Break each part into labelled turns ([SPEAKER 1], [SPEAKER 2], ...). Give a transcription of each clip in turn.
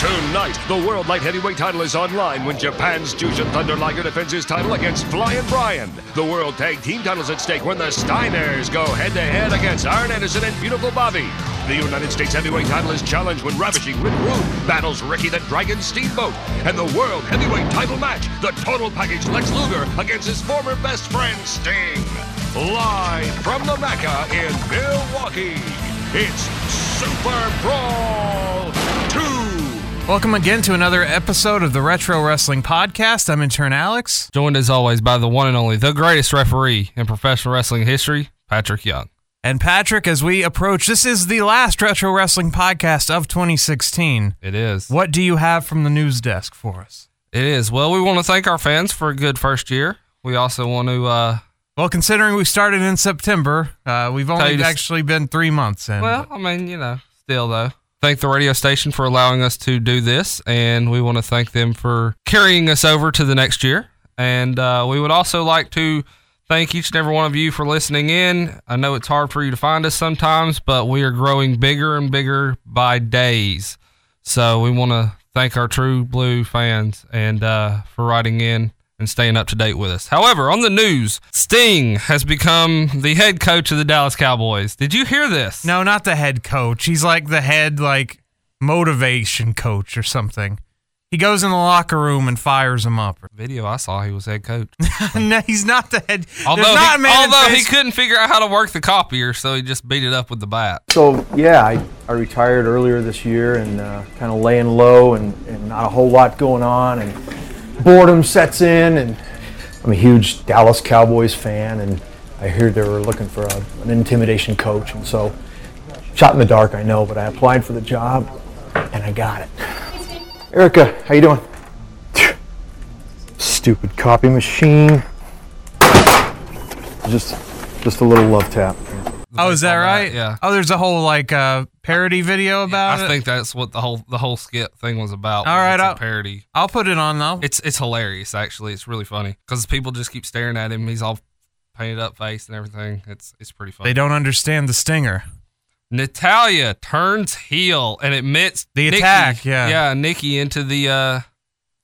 [SPEAKER 1] Tonight, the World Light Heavyweight title is online when Japan's Jushin Thunder Liger defends his title against Flying Brian. The World Tag Team titles at stake when the Steiners go head to head against Arn Anderson and Beautiful Bobby. The United States Heavyweight title is challenged when Ravishing Rick Rude battles Ricky the Dragon Steamboat. And the World Heavyweight title match, the total package Lex Luger against his former best friend Sting. Live from the Mecca in Milwaukee, it's Super Brawl 2.
[SPEAKER 2] Welcome again to another episode of the Retro Wrestling Podcast. I'm intern Alex.
[SPEAKER 3] Joined as always by the one and only, the greatest referee in professional wrestling history, Patrick Young.
[SPEAKER 2] And Patrick, as we approach, this is the last Retro Wrestling Podcast of 2016.
[SPEAKER 3] It is.
[SPEAKER 2] What do you have from the news desk for us?
[SPEAKER 3] It is. Well, we want to thank our fans for a good first year. We also want to, uh,
[SPEAKER 2] Well, considering we started in September, uh, we've only actually been three months in.
[SPEAKER 3] well, I mean, you know, still though. Thank the radio station for allowing us to do this, and we want to thank them for carrying us over to the next year. And uh, we would also like to thank each and every one of you for listening in. I know it's hard for you to find us sometimes, but we are growing bigger and bigger by days. So we want to thank our true blue fans and uh, for writing in and staying up to date with us. However, on the news, Sting has become the head coach of the Dallas Cowboys. Did you hear this?
[SPEAKER 2] no, not the head coach. He's like the head, like, motivation coach or something. He goes in the locker room and fires him up.
[SPEAKER 3] Video I saw, he was head coach.
[SPEAKER 2] no, he's not the head.
[SPEAKER 3] Although,
[SPEAKER 2] not
[SPEAKER 3] he,
[SPEAKER 2] a man in
[SPEAKER 3] although he couldn't figure out how to work the copier, so he just beat it up with the bat.
[SPEAKER 4] So yeah, I, I retired earlier this year and uh, kind of laying low and, and not a whole lot going on and boredom sets in and I'm a huge Dallas Cowboys fan and I hear they were looking for a, an intimidation coach and so shot in the dark I know but I applied for the job and I got it. Erica, how you doing? Stupid copy machine. Just just a little love tap.
[SPEAKER 2] Oh, is that right?
[SPEAKER 3] Yeah.
[SPEAKER 2] Oh, there's a whole like uh, parody video about
[SPEAKER 3] I
[SPEAKER 2] it.
[SPEAKER 3] I think that's what the whole the whole skit thing was about.
[SPEAKER 2] All right, I'll-
[SPEAKER 3] parody.
[SPEAKER 2] I'll put it on though.
[SPEAKER 3] It's it's hilarious actually. It's really funny because people just keep staring at him. He's all painted up face and everything. It's it's pretty funny.
[SPEAKER 2] they don't understand the stinger.
[SPEAKER 3] Natalya turns heel and admits
[SPEAKER 2] The
[SPEAKER 3] Nikki-
[SPEAKER 2] attack, yeah.
[SPEAKER 3] yeah, Nikki into the uh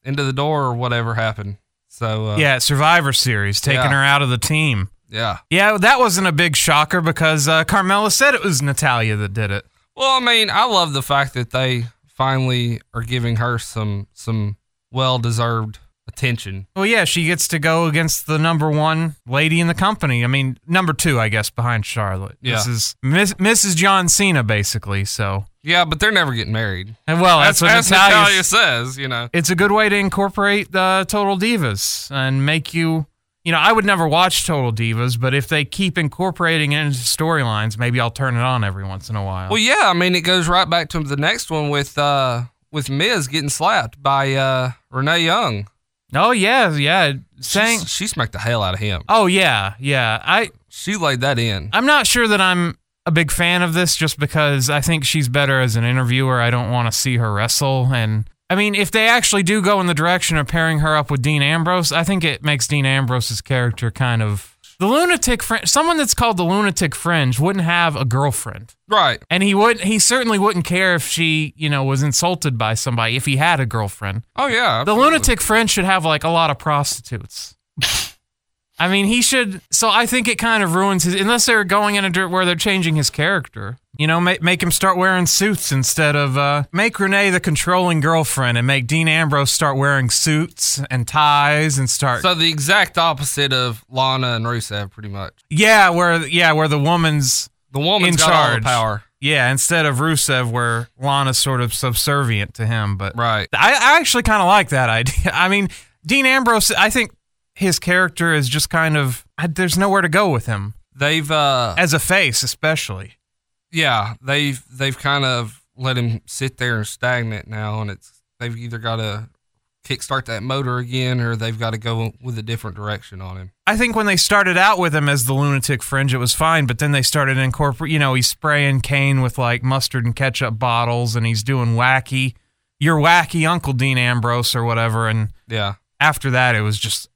[SPEAKER 3] into the door or whatever happened. So uh,
[SPEAKER 2] yeah, Survivor Series taking
[SPEAKER 3] Yeah.
[SPEAKER 2] her out of the team.
[SPEAKER 3] Yeah.
[SPEAKER 2] Yeah, that wasn't a big shocker because uh, Carmella said it was Natalya that did it.
[SPEAKER 3] Well, I mean, I love the fact that they finally are giving her some some well deserved attention.
[SPEAKER 2] Well, yeah, she gets to go against the number one lady in the company. I mean, number two, I guess, behind Charlotte.
[SPEAKER 3] Yeah.
[SPEAKER 2] This is Miss, Mrs. John Cena, basically. So,
[SPEAKER 3] Yeah, but they're never getting married.
[SPEAKER 2] and well, that's,
[SPEAKER 3] As,
[SPEAKER 2] what
[SPEAKER 3] Natalya says, you know.
[SPEAKER 2] it's a good way to incorporate the Total Divas and make you, you know, I would never watch Total Divas, but if they keep incorporating it into storylines, maybe I'll turn it on every once in a while.
[SPEAKER 3] Well, yeah, I mean, it goes right back to the next one with uh with Miz getting slapped by uh Renee Young.
[SPEAKER 2] oh yeah, yeah, saying,
[SPEAKER 3] She's- she smacked the hell out of him.
[SPEAKER 2] oh yeah, yeah. I
[SPEAKER 3] She laid that in.
[SPEAKER 2] I'm not sure that I'm a big fan of this, just because I think she's better as an interviewer. I don't want to see her wrestle, and I mean, if they actually do go in the direction of pairing her up with Dean Ambrose, I think it makes Dean Ambrose's character kind of the lunatic fringe. Someone that's called the lunatic fringe wouldn't have a girlfriend.
[SPEAKER 3] Right.
[SPEAKER 2] And he would he certainly wouldn't care if she, you know, was insulted by somebody if he had a girlfriend.
[SPEAKER 3] Oh yeah.
[SPEAKER 2] The lunatic fringe should have like a lot of prostitutes. I mean, he should. So I think it kind of ruins his. Unless they're going in a dirt where they're changing his character. You know, make, make him start wearing suits instead of uh, make Renee the controlling girlfriend and make Dean Ambrose start wearing suits and ties and start.
[SPEAKER 3] So the exact opposite of Lana and Rusev, pretty much.
[SPEAKER 2] yeah, where yeah, where the woman's
[SPEAKER 3] The woman's
[SPEAKER 2] In charge.
[SPEAKER 3] the power.
[SPEAKER 2] yeah instead of Rusev, where Lana's sort of subservient to him. But
[SPEAKER 3] Right.
[SPEAKER 2] I, I actually kind of like that idea. I mean, Dean Ambrose, I think his character is just kind of I, there's nowhere to go with him
[SPEAKER 3] They've uh
[SPEAKER 2] as a face, especially.
[SPEAKER 3] yeah, they've they've kind of let him sit there and stagnant now and it's they've either got to kickstart that motor again or they've got to go with a different direction on him.
[SPEAKER 2] I think when they started out with him as the lunatic fringe, it was fine, but then they started incorporate. You know, he's spraying Kane with like mustard and ketchup bottles, and he's doing wacky, your wacky Uncle Dean Ambrose or whatever, and
[SPEAKER 3] Yeah.
[SPEAKER 2] after that, it was just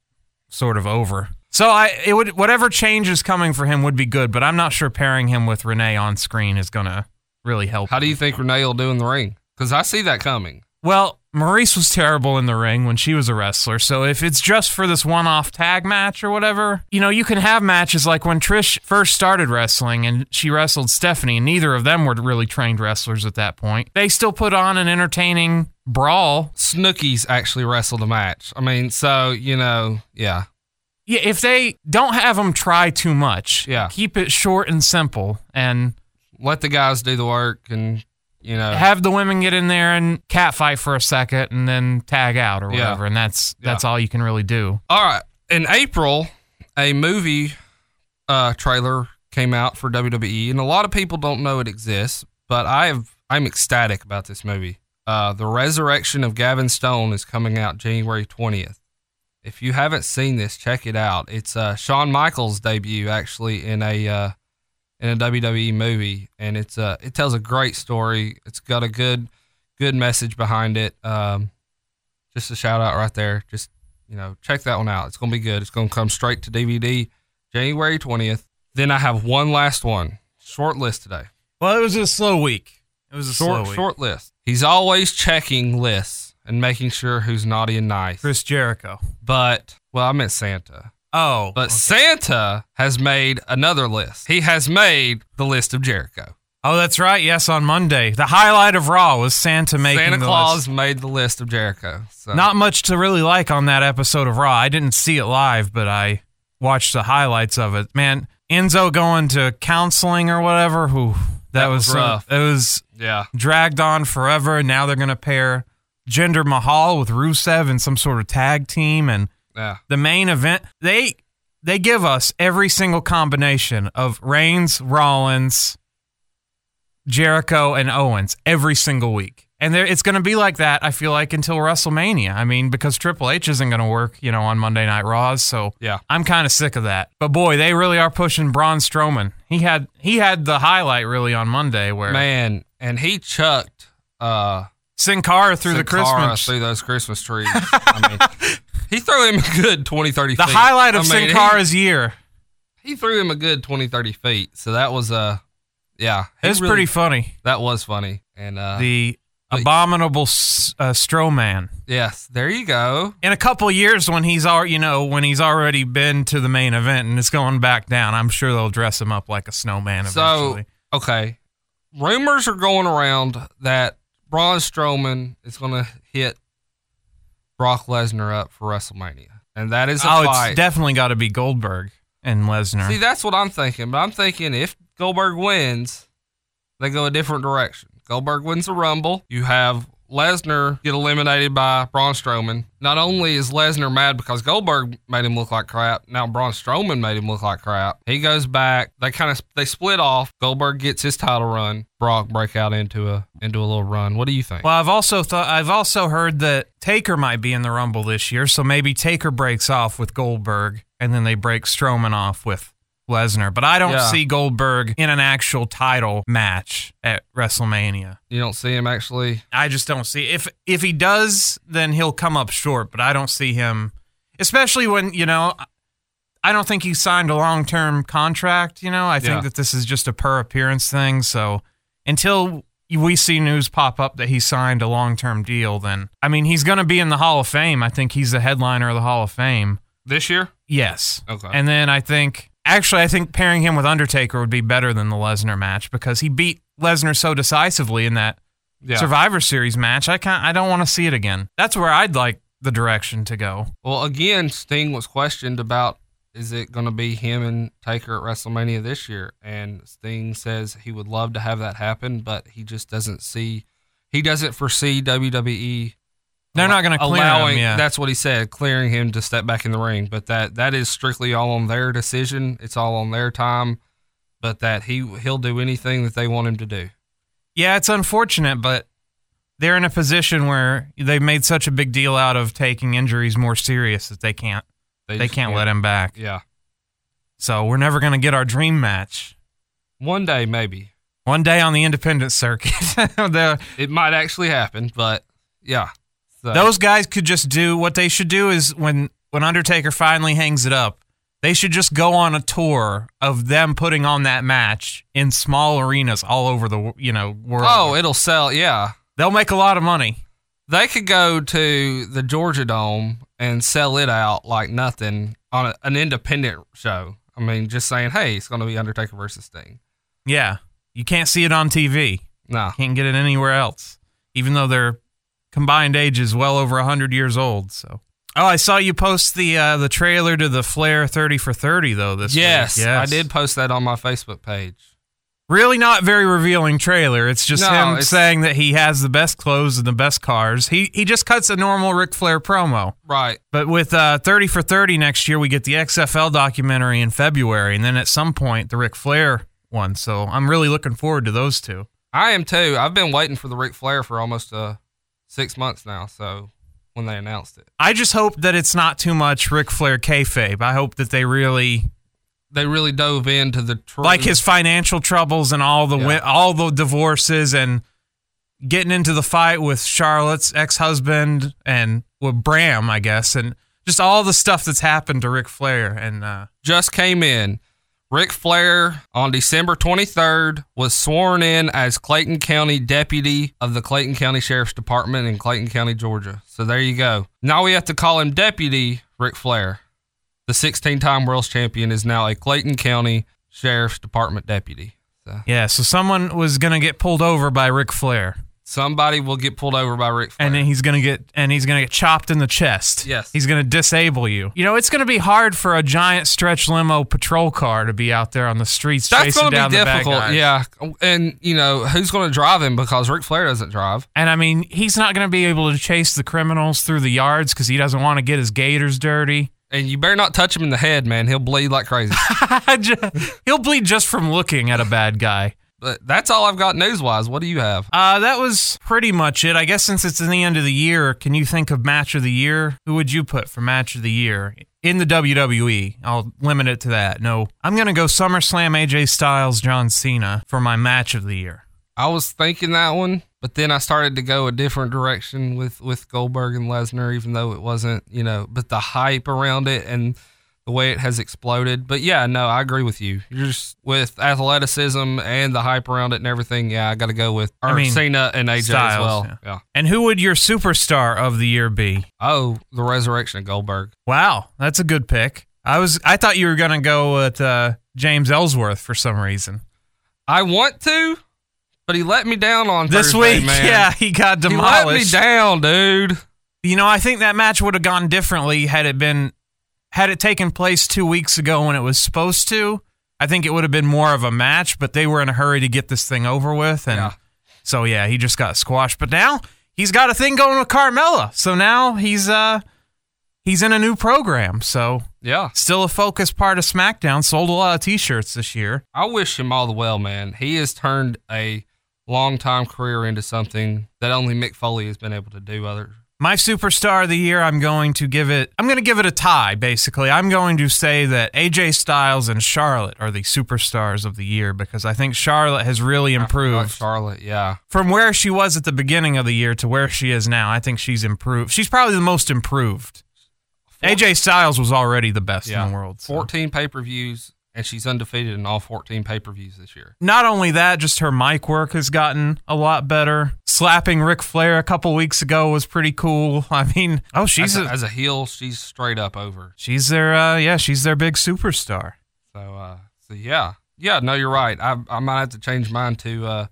[SPEAKER 2] sort of over. So I, it would whatever change is coming for him would be good, but I'm not sure pairing him with Renee on screen is gonna really help.
[SPEAKER 3] How do you think Renee will do in the ring? Because I see that coming.
[SPEAKER 2] Well, Maryse was terrible in the ring when she was a wrestler. So if it's just for this one off tag match or whatever, you know, you can have matches like when Trish first started wrestling and she wrestled Stephanie, and neither of them were really trained wrestlers at that point. They still put on an entertaining brawl.
[SPEAKER 3] Snooki's actually wrestled a match. I mean, so, you know, yeah.
[SPEAKER 2] Yeah, if they don't have them try too much,
[SPEAKER 3] Yeah.
[SPEAKER 2] keep it short and simple and
[SPEAKER 3] Let the guys do the work and, you know.
[SPEAKER 2] have the women get in there and catfight for a second and then tag out or
[SPEAKER 3] Yeah.
[SPEAKER 2] whatever. And that's
[SPEAKER 3] Yeah.
[SPEAKER 2] that's all you can really do.
[SPEAKER 3] All right. In April, a movie uh, trailer came out for WWE, and a lot of people don't know it exists. But I have, I'm ecstatic about this movie. Uh, the Resurrection of Gavin Stone is coming out January 20th. If you haven't seen this, check it out. It's uh, Shawn Michaels' debut actually in a uh, in a WWE movie, and it's uh, it tells a great story. It's got a good good message behind it. Um, just a shout out right there. Just you know, check that one out. It's gonna be good. It's gonna come straight to DVD January twentieth. Then I have one last one. Short list today.
[SPEAKER 2] Well, it was a slow week. It was a
[SPEAKER 3] Short
[SPEAKER 2] slow week.
[SPEAKER 3] short list. He's always checking lists and making sure who's naughty and nice.
[SPEAKER 2] Chris Jericho.
[SPEAKER 3] But well, I meant Santa.
[SPEAKER 2] Oh,
[SPEAKER 3] But Santa has made another list. He has made the list of Jericho.
[SPEAKER 2] oh, that's right. Yes, on Monday, the highlight of Raw was Santa making
[SPEAKER 3] Santa Claus
[SPEAKER 2] list.
[SPEAKER 3] made the list of Jericho. So
[SPEAKER 2] Not much to really like on that episode of Raw. I didn't see it live, but I watched the highlights of it. Man, Enzo going to counseling or whatever. Who that,
[SPEAKER 3] That
[SPEAKER 2] was,
[SPEAKER 3] was
[SPEAKER 2] some-
[SPEAKER 3] rough.
[SPEAKER 2] it was
[SPEAKER 3] yeah.
[SPEAKER 2] dragged on forever. And now they're going to pair Jinder Mahal with Rusev in some sort of tag team and.
[SPEAKER 3] Yeah.
[SPEAKER 2] the main event they they give us every single combination of Reigns, Rollins, Jericho, and Owens every single week. And there, it's going to be like that, I feel like, until WrestleMania. I mean, because Triple H isn't going to work, you know, on Monday Night Raws. So
[SPEAKER 3] Yeah.
[SPEAKER 2] I'm kind of sick of that. But boy, they really are pushing Braun Strowman. He had he had the highlight really on Monday where
[SPEAKER 3] Man, and he chucked uh
[SPEAKER 2] Sin Cara through the
[SPEAKER 3] Sin Cara
[SPEAKER 2] Christmas.
[SPEAKER 3] through those Christmas trees. I mean, he threw him a good 20, 30
[SPEAKER 2] the
[SPEAKER 3] feet.
[SPEAKER 2] highlight of
[SPEAKER 3] I
[SPEAKER 2] Sin
[SPEAKER 3] mean, he-
[SPEAKER 2] Cara's year.
[SPEAKER 3] He, threw him a good 20, 30 feet. So that was uh yeah.
[SPEAKER 2] It was
[SPEAKER 3] really-
[SPEAKER 2] pretty funny.
[SPEAKER 3] That was funny. And uh
[SPEAKER 2] The
[SPEAKER 3] but-
[SPEAKER 2] abominable uh, Strowman.
[SPEAKER 3] yes, there you go.
[SPEAKER 2] in a couple years when he's al- you know when he's already been to the main event and it's going back down i'm sure they'll dress him up like a snowman
[SPEAKER 3] So okay, rumors are going around that Braun Strowman is going to hit Brock Lesnar up for WrestleMania, and that is a
[SPEAKER 2] oh
[SPEAKER 3] fight.
[SPEAKER 2] it's definitely got to be goldberg and lesnar
[SPEAKER 3] See, that's what I'm thinking. But I'm thinking if Goldberg wins, they go a different direction. Goldberg wins the Rumble. You have Lesnar get eliminated by Braun Strowman. Not only is Lesnar mad because Goldberg made him look like crap, now Braun Strowman made him look like crap. He goes back. They kind of they split off. Goldberg gets his title run. Brock break out into a into a little run. What do you think?
[SPEAKER 2] well i've also thought i've also heard that taker might be in the rumble this year so maybe taker breaks off with goldberg and then they break strowman off with lesnar but i don't
[SPEAKER 3] Yeah.
[SPEAKER 2] see goldberg in an actual title match at wrestlemania
[SPEAKER 3] You don't see him actually.
[SPEAKER 2] I just don't see if if he does, then he'll come up short. But I don't see him, especially when you know. I don't think he signed a long term contract. You know, I think
[SPEAKER 3] Yeah.
[SPEAKER 2] that this is just a per appearance thing. So until we see news pop up that he signed a long term deal, then I mean he's going to be in the Hall of Fame. I think he's the headliner of the Hall of Fame.
[SPEAKER 3] This year?
[SPEAKER 2] Yes.
[SPEAKER 3] Okay.
[SPEAKER 2] And then I think actually I think pairing him with Undertaker would be better than the Lesnar match because he beat Lesnar so decisively in that
[SPEAKER 3] Yeah.
[SPEAKER 2] Survivor Series match. I can't. I don't want to see it again. That's where I'd like the direction to go.
[SPEAKER 3] Well, again, Sting was questioned about is it going to be him and Taker at WrestleMania this year, and Sting says he would love to have that happen, but he just doesn't see, he doesn't foresee WWE.
[SPEAKER 2] They're not going to clear
[SPEAKER 3] allowing.
[SPEAKER 2] him. Yeah.
[SPEAKER 3] That's what he said, clearing him to step back in the ring. But that that is strictly all on their decision. It's all on their time. But that he he'll do anything that they want him to do.
[SPEAKER 2] yeah, it's unfortunate, but they're in a position where they've made such a big deal out of taking injuries more serious that they can't. They
[SPEAKER 3] just
[SPEAKER 2] can't let him back.
[SPEAKER 3] Yeah,
[SPEAKER 2] So we're never going to get our dream match.
[SPEAKER 3] one day maybe
[SPEAKER 2] One day on the independent circuit, the,
[SPEAKER 3] it might actually happen. But yeah, So-
[SPEAKER 2] those guys could just do what they should do is when when Undertaker finally hangs it up, they should just go on a tour of them putting on that match in small arenas all over the you know world.
[SPEAKER 3] Oh, it'll sell. Yeah.
[SPEAKER 2] they'll make a lot of money.
[SPEAKER 3] They could go to the Georgia Dome and sell it out like nothing on a, an independent show. I mean, just saying, hey, it's going to be Undertaker versus Sting.
[SPEAKER 2] Yeah. You can't see it on TV.
[SPEAKER 3] No.
[SPEAKER 2] Can't get it anywhere else, even though their combined age is well over 100 years old. So. Oh, I saw you post the uh, the trailer to the Flair 30 for 30 though this
[SPEAKER 3] Yes,
[SPEAKER 2] week.
[SPEAKER 3] I did post that on my Facebook page.
[SPEAKER 2] Really not very revealing trailer. It's just
[SPEAKER 3] No,
[SPEAKER 2] him
[SPEAKER 3] it's-
[SPEAKER 2] saying that he has the best clothes and the best cars. He he just cuts a normal Ric Flair promo.
[SPEAKER 3] Right.
[SPEAKER 2] But with uh, 30 for 30 next year, we get the XFL documentary in February, and then at some point, the Ric Flair one. So I'm really looking forward to those two.
[SPEAKER 3] I am too. I've been waiting for the Ric Flair for almost uh, six months now. So when they announced it,
[SPEAKER 2] I just hope that it's not too much Ric Flair kayfabe. I hope that they really
[SPEAKER 3] they really dove into the true.
[SPEAKER 2] like his financial troubles and all the
[SPEAKER 3] Yeah.
[SPEAKER 2] wi- all the divorces and getting into the fight with Charlotte's ex-husband and with Bram, I guess, and just all the stuff that's happened to Ric Flair and uh,
[SPEAKER 3] just came in. Ric Flair on December 23rd was sworn in as Clayton County Deputy of the Clayton County Sheriff's Department in Clayton County, Georgia. So there you go. Now we have to call him Deputy Ric Flair. The 16 time world champion is now a Clayton County Sheriff's Department deputy. So
[SPEAKER 2] yeah. So someone was gonna get pulled over by Ric Flair.
[SPEAKER 3] Somebody will get pulled over by Ric Flair.
[SPEAKER 2] and then he's gonna get and he's gonna get chopped in the chest.
[SPEAKER 3] Yes.
[SPEAKER 2] he's gonna disable you. You know, it's gonna be hard for a giant stretch limo patrol car to be out there on the streets
[SPEAKER 3] That's
[SPEAKER 2] chasing down the bad guys.
[SPEAKER 3] Yeah. And, you know, who's going to drive him because Ric Flair doesn't drive?
[SPEAKER 2] And I mean, he's not gonna be able to chase the criminals through the yards because he doesn't want to get his gators dirty.
[SPEAKER 3] And you better not touch him in the head, man. He'll bleed like crazy.
[SPEAKER 2] He'll bleed just from looking at a bad guy.
[SPEAKER 3] But that's all I've got news wise. What do you have?
[SPEAKER 2] Uh, that was pretty much it. I guess since it's in the end of the year, can you think of match of the year? Who would you put for match of the year in the WWE? I'll limit it to that. No, I'm gonna go SummerSlam AJ Styles John Cena for my match of the year.
[SPEAKER 3] I was thinking that one, but then I started to go a different direction with with Goldberg and Lesnar, even though it wasn't, you know, but the hype around it and the way it has exploded. But yeah, no, I agree with you. You're just with athleticism and the hype around it and everything. Yeah, I got to go with or
[SPEAKER 2] I mean,
[SPEAKER 3] Cena and AJ as well.
[SPEAKER 2] yeah.
[SPEAKER 3] yeah.
[SPEAKER 2] And who would your superstar of the year be?
[SPEAKER 3] Oh, the resurrection of Goldberg.
[SPEAKER 2] Wow, that's a good pick. I was I thought you were gonna go with uh, James Ellsworth for some reason.
[SPEAKER 3] I want to, but he let me down on
[SPEAKER 2] This
[SPEAKER 3] Thursday,
[SPEAKER 2] week,
[SPEAKER 3] man.
[SPEAKER 2] yeah, he got demolished.
[SPEAKER 3] He let me down, dude.
[SPEAKER 2] You know, I think that match would have gone differently had it been had it taken place two weeks ago when it was supposed to. I think it would have been more of a match, but they were in a hurry to get this thing over with, and
[SPEAKER 3] Yeah.
[SPEAKER 2] so yeah, he just got squashed. But now he's got a thing going with Carmella, so now he's uh he's in a new program. So
[SPEAKER 3] Yeah.
[SPEAKER 2] still a focus part of SmackDown. Sold a lot of T-shirts this year.
[SPEAKER 3] I wish him all the well, man. He has turned a long time career into something that only Mick Foley has been able to do. Other
[SPEAKER 2] My superstar of the year, I'm going to give it. I'm going to give it a tie. Basically, I'm going to say that AJ Styles and Charlotte are the superstars of the year because I think Charlotte has really improved
[SPEAKER 3] Charlotte, yeah,
[SPEAKER 2] from where she was at the beginning of the year to where she is now. I think she's improved. She's probably the most improved. AJ Styles was already the best
[SPEAKER 3] yeah.
[SPEAKER 2] in the world. so.
[SPEAKER 3] Fourteen pay per views, and she's undefeated in all fourteen pay per views this year.
[SPEAKER 2] Not only that, just her mic work has gotten a lot better. Slapping Ric Flair a couple weeks ago was pretty cool. I mean, oh, she's
[SPEAKER 3] as, a,
[SPEAKER 2] a,
[SPEAKER 3] as a heel, she's straight up over.
[SPEAKER 2] she's their uh, yeah, she's their big superstar.
[SPEAKER 3] So, uh, so yeah, yeah. No, you're right. I I might have to change mine to uh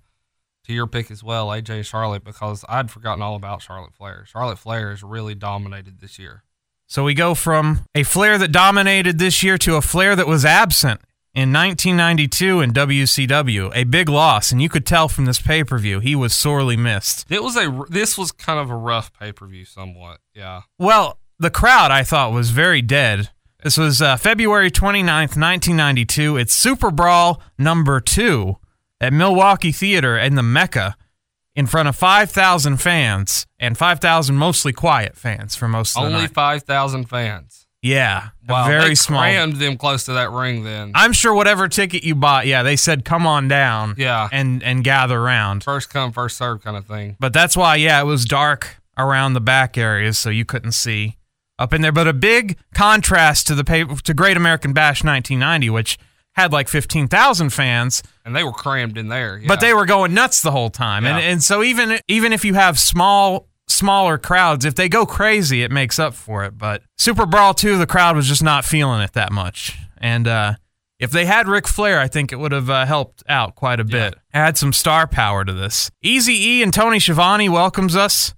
[SPEAKER 3] to your pick as well, AJ Charlotte, because I'd forgotten all about Charlotte Flair. Charlotte Flair has really dominated this year.
[SPEAKER 2] So we go from a Flair that dominated this year to a Flair that was absent in 1992 in WCW. A big loss, and you could tell from this pay per view he was sorely missed.
[SPEAKER 3] It was a this was kind of a rough pay per view, somewhat. Yeah.
[SPEAKER 2] Well, the crowd I thought was very dead. This was uh, February 29th, 1992. It's Super Brawl number two at Milwaukee Theater in the Mecca in front of 5,000 fans and 5,000 mostly quiet fans for most of the
[SPEAKER 3] Only
[SPEAKER 2] night.
[SPEAKER 3] five thousand fans.
[SPEAKER 2] Yeah,
[SPEAKER 3] Wow,
[SPEAKER 2] very
[SPEAKER 3] they
[SPEAKER 2] small.
[SPEAKER 3] crammed them close to that ring. Then
[SPEAKER 2] I'm sure whatever ticket you bought, yeah, they said come on down
[SPEAKER 3] Yeah.
[SPEAKER 2] and and gather around.
[SPEAKER 3] first come first serve kind of thing.
[SPEAKER 2] But that's why, yeah, it was dark around the back areas, so you couldn't see up in there. But a big contrast to the pay- to Great American Bash 1990, which had like 15,000 fans,
[SPEAKER 3] And they were crammed in there. Yeah.
[SPEAKER 2] but they were going nuts the whole time. And
[SPEAKER 3] Yeah.
[SPEAKER 2] and so even even if you have small smaller crowds, if they go crazy, it makes up for it. But Super Brawl 2, the crowd was just not feeling it that much. And uh, if they had Ric Flair, I think it would have uh, helped out quite a bit. Add some star power to this. Easy E and Tony Schiavone welcomes us.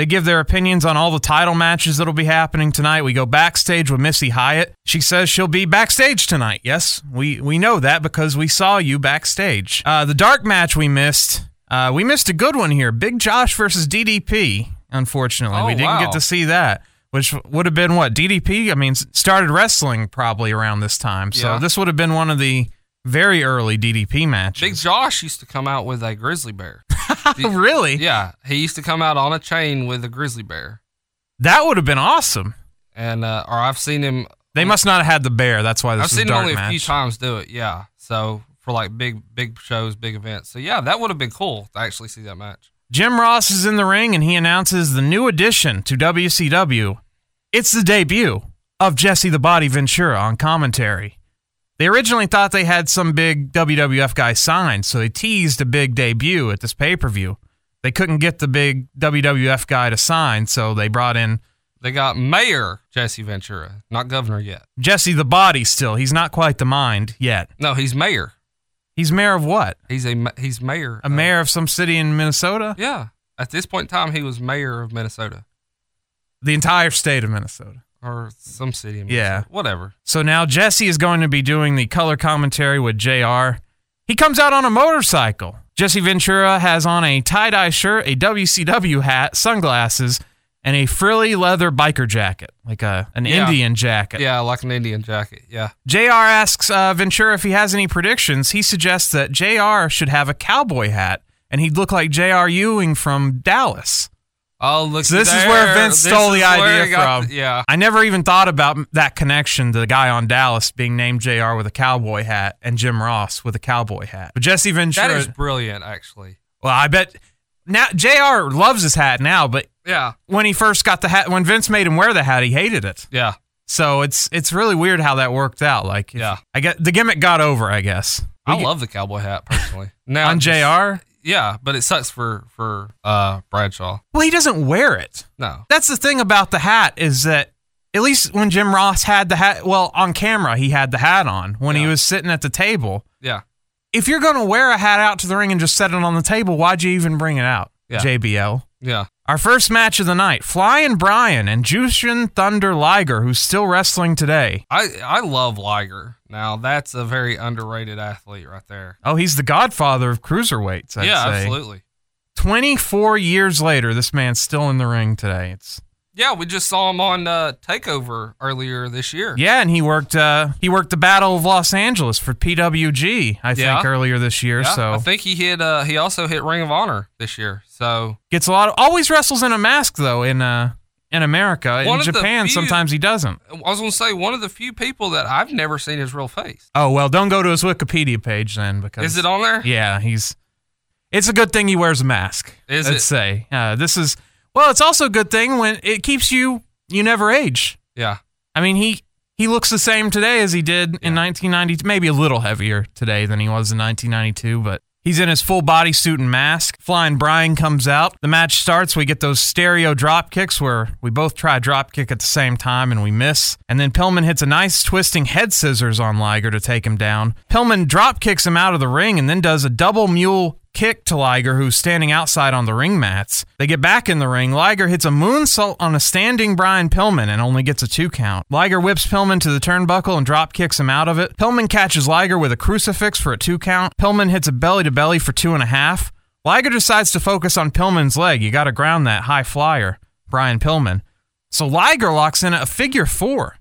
[SPEAKER 2] They give their opinions on all the title matches that'll be happening tonight. We go backstage with Missy Hyatt. She says she'll be backstage tonight. Yes, we, we know that because we saw you backstage. Uh, the dark match we missed. Uh, we missed a good one here. Big Josh versus DDP. Unfortunately,
[SPEAKER 3] Oh,
[SPEAKER 2] we didn't
[SPEAKER 3] wow.
[SPEAKER 2] get to see that, which would have been what DDP. I mean, started wrestling probably around this time, so
[SPEAKER 3] Yeah.
[SPEAKER 2] this would have been one of the very early DDP matches.
[SPEAKER 3] Big Josh used to come out with a grizzly bear.
[SPEAKER 2] really?
[SPEAKER 3] Yeah, he used to come out on a chain with a grizzly bear,
[SPEAKER 2] That would have been awesome.
[SPEAKER 3] and uh, or I've seen him.
[SPEAKER 2] They must not have had the bear. That's why this
[SPEAKER 3] I've seen him only
[SPEAKER 2] match.
[SPEAKER 3] a few times do it. Yeah, so for like big big shows, big events. So yeah, that would have been cool to actually see that match.
[SPEAKER 2] Jim Ross is in the ring and he announces the new addition to WCW. It's the debut of Jesse the Body Ventura on commentary. They originally thought they had some big WWF guy signed, so they teased a big debut at this pay per view. They couldn't get the big WWF guy to sign, so they brought in
[SPEAKER 3] They got Mayor Jesse Ventura, not governor yet.
[SPEAKER 2] Jesse the Body still. He's not quite the mind yet.
[SPEAKER 3] No, he's mayor.
[SPEAKER 2] He's mayor of what?
[SPEAKER 3] He's a he's mayor.
[SPEAKER 2] A mayor of some city in Minnesota?
[SPEAKER 3] Yeah. At this point in time, he was mayor of Minnesota
[SPEAKER 2] The entire state of Minnesota.
[SPEAKER 3] Or some city.
[SPEAKER 2] Yeah.
[SPEAKER 3] Whatever.
[SPEAKER 2] So now Jesse is going to be doing the color commentary with JR. He comes out on a motorcycle. Jesse Ventura has on a tie dye shirt, a WCW hat, sunglasses, and a frilly leather biker jacket, like a an
[SPEAKER 3] Yeah.
[SPEAKER 2] Indian jacket.
[SPEAKER 3] Yeah, like an Indian jacket. Yeah.
[SPEAKER 2] JR asks uh, Ventura if he has any predictions. He suggests that JR should have a cowboy hat and he'd look like JR Ewing from Dallas.
[SPEAKER 3] Oh, look.
[SPEAKER 2] So this is where Vince stole the idea from.
[SPEAKER 3] the- yeah.
[SPEAKER 2] I never even thought about that connection to the guy on Dallas being named JR with a cowboy hat and Jim Ross with a cowboy hat. But Jesse Ventura,
[SPEAKER 3] That is brilliant, actually.
[SPEAKER 2] well, I bet now JR loves his hat now, but
[SPEAKER 3] Yeah.
[SPEAKER 2] when he first got the hat, when Vince made him wear the hat, he hated it.
[SPEAKER 3] Yeah.
[SPEAKER 2] So it's it's really weird how that worked out. Like,
[SPEAKER 3] Yeah.
[SPEAKER 2] I get the gimmick got over, I guess.
[SPEAKER 3] I
[SPEAKER 2] We-
[SPEAKER 3] love the cowboy hat personally. Now
[SPEAKER 2] on JR.
[SPEAKER 3] Yeah, but it sucks for for uh Bradshaw.
[SPEAKER 2] Well, he doesn't wear it.
[SPEAKER 3] No.
[SPEAKER 2] That's the thing about the hat is that at least when Jim Ross had the hat, well, on camera he had the hat on when he was sitting at the table.
[SPEAKER 3] Yeah.
[SPEAKER 2] If you're going to wear a hat out to the ring and just set it on the table, why'd you even bring it out?
[SPEAKER 3] Yeah.
[SPEAKER 2] JBL.
[SPEAKER 3] Yeah.
[SPEAKER 2] Our first match of the night, Flying Brian and Jushin Thunder Liger, who's still wrestling today.
[SPEAKER 3] I I love Liger. Now that's a very underrated athlete right there.
[SPEAKER 2] Oh, he's the godfather of cruiserweights, I'd
[SPEAKER 3] yeah,
[SPEAKER 2] say.
[SPEAKER 3] absolutely.
[SPEAKER 2] 24 years later, this man's still in the ring today. It's
[SPEAKER 3] Yeah, we just saw him on uh, Takeover earlier this year.
[SPEAKER 2] Yeah, and he worked uh he worked the Battle of Los Angeles for PWG, I think earlier this year,
[SPEAKER 3] Yeah,
[SPEAKER 2] so
[SPEAKER 3] I think he hit. Uh, he also hit Ring of Honor this year. So
[SPEAKER 2] gets a lot of always wrestles in a mask though in uh in America.
[SPEAKER 3] One
[SPEAKER 2] in Japan
[SPEAKER 3] few-
[SPEAKER 2] sometimes he doesn't.
[SPEAKER 3] I was gonna say one of the few people that I've never seen his real face.
[SPEAKER 2] Oh, well, don't go to his Wikipedia page then because
[SPEAKER 3] Is it on there?
[SPEAKER 2] Yeah, he's It's a good thing he wears a mask.
[SPEAKER 3] Is
[SPEAKER 2] I'd
[SPEAKER 3] it?
[SPEAKER 2] say. Uh, this is well, it's also a good thing when it keeps you you never age.
[SPEAKER 3] Yeah.
[SPEAKER 2] I mean, he he looks the same today as he did in 1990, maybe a little heavier today than he was in 1992, but he's in his full bodysuit and mask. Flying Brian comes out. The match starts. We get those stereo drop kicks where we both try drop kick at the same time and we miss. And then Pillman hits a nice twisting head scissors on Liger to take him down. Pillman drop kicks him out of the ring and then does a double mule kick to Liger, who's standing outside on the ring mats. They get back in the ring. Liger hits a moonsault on a standing Brian Pillman and only gets a two count. Liger whips Pillman to the turnbuckle and drop kicks him out of it. Pillman catches Liger with a crucifix for a two count. Pillman hits a belly to belly for two and a half. Liger decides to focus on Pillman's leg. You got to ground that high flyer, Brian Pillman. So Liger locks in a figure four.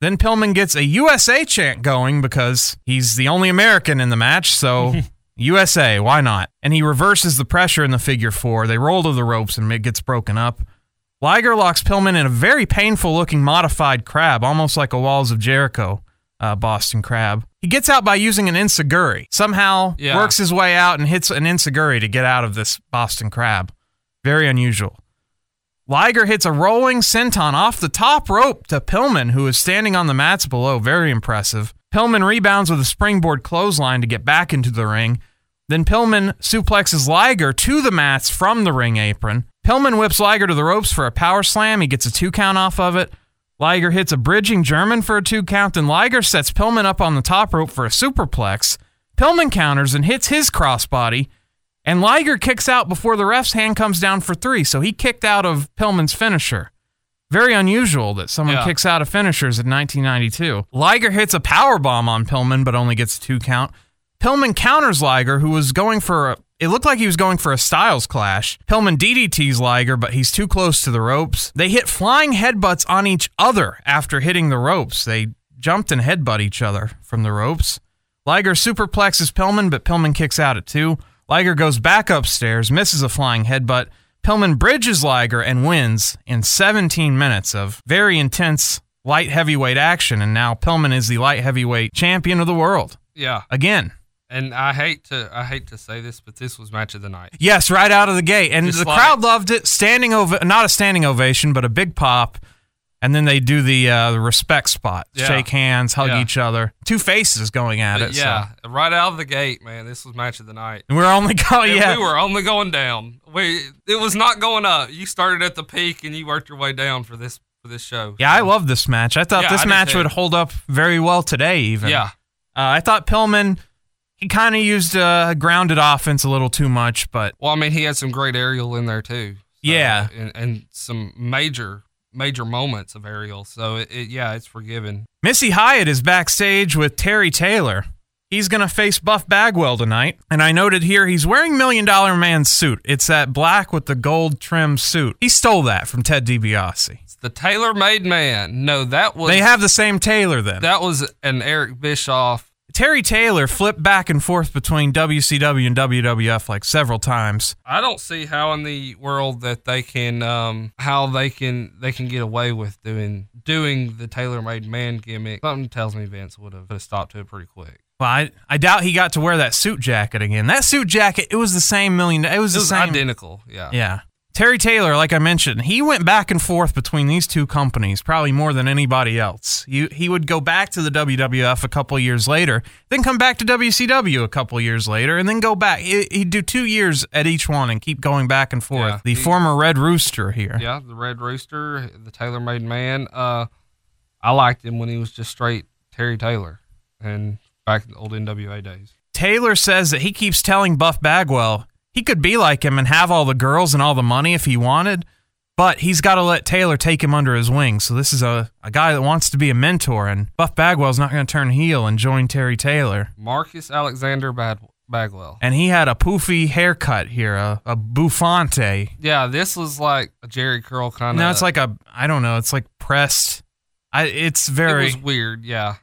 [SPEAKER 2] Then Pillman gets a USA chant going because he's the only American in the match, so USA, why not? And he reverses the pressure in the figure four. They roll to the ropes and it gets broken up. Liger locks Pillman in a very painful looking modified crab, almost like a Walls of Jericho uh, Boston crab. He gets out by using an enzuigiri. Somehow
[SPEAKER 3] Yeah.
[SPEAKER 2] works his way out and hits an enzuigiri to get out of this Boston crab. Very unusual. Liger hits a rolling senton off the top rope to Pillman, who is standing on the mats below. Very impressive. Pillman rebounds with a springboard clothesline to get back into the ring. Then Pillman suplexes Liger to the mats from the ring apron. Pillman whips Liger to the ropes for a power slam. He gets a two count off of it. Liger hits a bridging German for a two count, and Liger sets Pillman up on the top rope for a superplex. Pillman counters and hits his crossbody, and Liger kicks out before the ref's hand comes down for three, so he kicked out of Pillman's finisher. Very unusual that someone
[SPEAKER 3] Yeah.
[SPEAKER 2] kicks out of finishers in 1992. Liger hits a power bomb on Pillman, but only gets a two count. Pillman counters Liger, who was going for a. It looked like he was going for a Styles clash. Pillman DDTs Liger, but he's too close to the ropes. They hit flying headbutts on each other after hitting the ropes. They jumped and headbutt each other from the ropes. Liger superplexes Pillman, but Pillman kicks out at two. Liger goes back upstairs, misses a flying headbutt. Pillman bridges Liger and wins in 17 minutes of very intense light heavyweight action. And now Pillman is the light heavyweight champion of the world
[SPEAKER 3] Yeah.
[SPEAKER 2] again.
[SPEAKER 3] And I hate to I hate to say this, but this was match of the night.
[SPEAKER 2] Yes, right out of the gate, and
[SPEAKER 3] Just
[SPEAKER 2] the
[SPEAKER 3] like-
[SPEAKER 2] crowd loved it. Standing ov- not a standing ovation, but a big pop. And then they do the uh, the respect spot,
[SPEAKER 3] Yeah.
[SPEAKER 2] shake hands, hug
[SPEAKER 3] Yeah.
[SPEAKER 2] each other. Two faces going at
[SPEAKER 3] But
[SPEAKER 2] it.
[SPEAKER 3] yeah,
[SPEAKER 2] so.
[SPEAKER 3] right out of the gate, man, this was match of the night.
[SPEAKER 2] And we're only going. Yeah,
[SPEAKER 3] we were only going down. We it was not going up. You started at the peak and you worked your way down for this for this show.
[SPEAKER 2] yeah. I love this match. I thought
[SPEAKER 3] Yeah,
[SPEAKER 2] this
[SPEAKER 3] I
[SPEAKER 2] match would hold up very well today. Even
[SPEAKER 3] Yeah.
[SPEAKER 2] uh, I thought Pillman he kind of used uh, grounded offense a little too much, but
[SPEAKER 3] Well, I mean, he had some great aerial in there too. So,
[SPEAKER 2] Yeah.
[SPEAKER 3] and, and some major major moments of aerial. So it, it yeah, it's forgiven.
[SPEAKER 2] Missy Hyatt is backstage with Terry Taylor. He's going to face Buff Bagwell tonight. And I noted here he's wearing Million Dollar Man's suit. It's that black with the gold trim suit. He stole that from Ted DiBiase.
[SPEAKER 3] It's the tailor made man. No, that was
[SPEAKER 2] They have the same tailor then.
[SPEAKER 3] that was an Eric Bischoff.
[SPEAKER 2] Terry Taylor flipped back and forth between WCW and WWF like several times.
[SPEAKER 3] I don't see how in the world that they can um how they can they can get away with doing doing the tailor made man gimmick. Something tells me Vince would have stopped to it pretty quick.
[SPEAKER 2] Well, I, I doubt he got to wear that suit jacket again. That suit jacket, it was the same million. It was
[SPEAKER 3] It
[SPEAKER 2] the
[SPEAKER 3] was
[SPEAKER 2] same.
[SPEAKER 3] identical. Yeah.
[SPEAKER 2] Yeah. Terry Taylor, like I mentioned, he went back and forth between these two companies probably more than anybody else. You, he would go back to the WWF a couple years later, then come back to WCW a couple years later, and then go back. He- He'd do two years at each one and keep going back and forth.
[SPEAKER 3] Yeah,
[SPEAKER 2] the
[SPEAKER 3] he-
[SPEAKER 2] former Red Rooster here.
[SPEAKER 3] Yeah, the Red Rooster, the tailor made man. Uh, I liked him when he was just straight Terry Taylor, and back in the old NWA days.
[SPEAKER 2] Taylor says that he keeps telling Buff Bagwell he could be like him and have all the girls and all the money if he wanted, but he's got to let Taylor take him under his wing. So this is a, a guy that wants to be a mentor, and Buff Bagwell's not going to turn heel and join Terry Taylor.
[SPEAKER 3] Marcus Alexander Bad- Bagwell.
[SPEAKER 2] And he had a poofy haircut here, a, a bouffante.
[SPEAKER 3] Yeah, this was like a Jheri curl kind of.
[SPEAKER 2] No, it's like a, I don't know, it's like pressed. I, it's
[SPEAKER 3] it
[SPEAKER 2] very,
[SPEAKER 3] was weird. Yeah,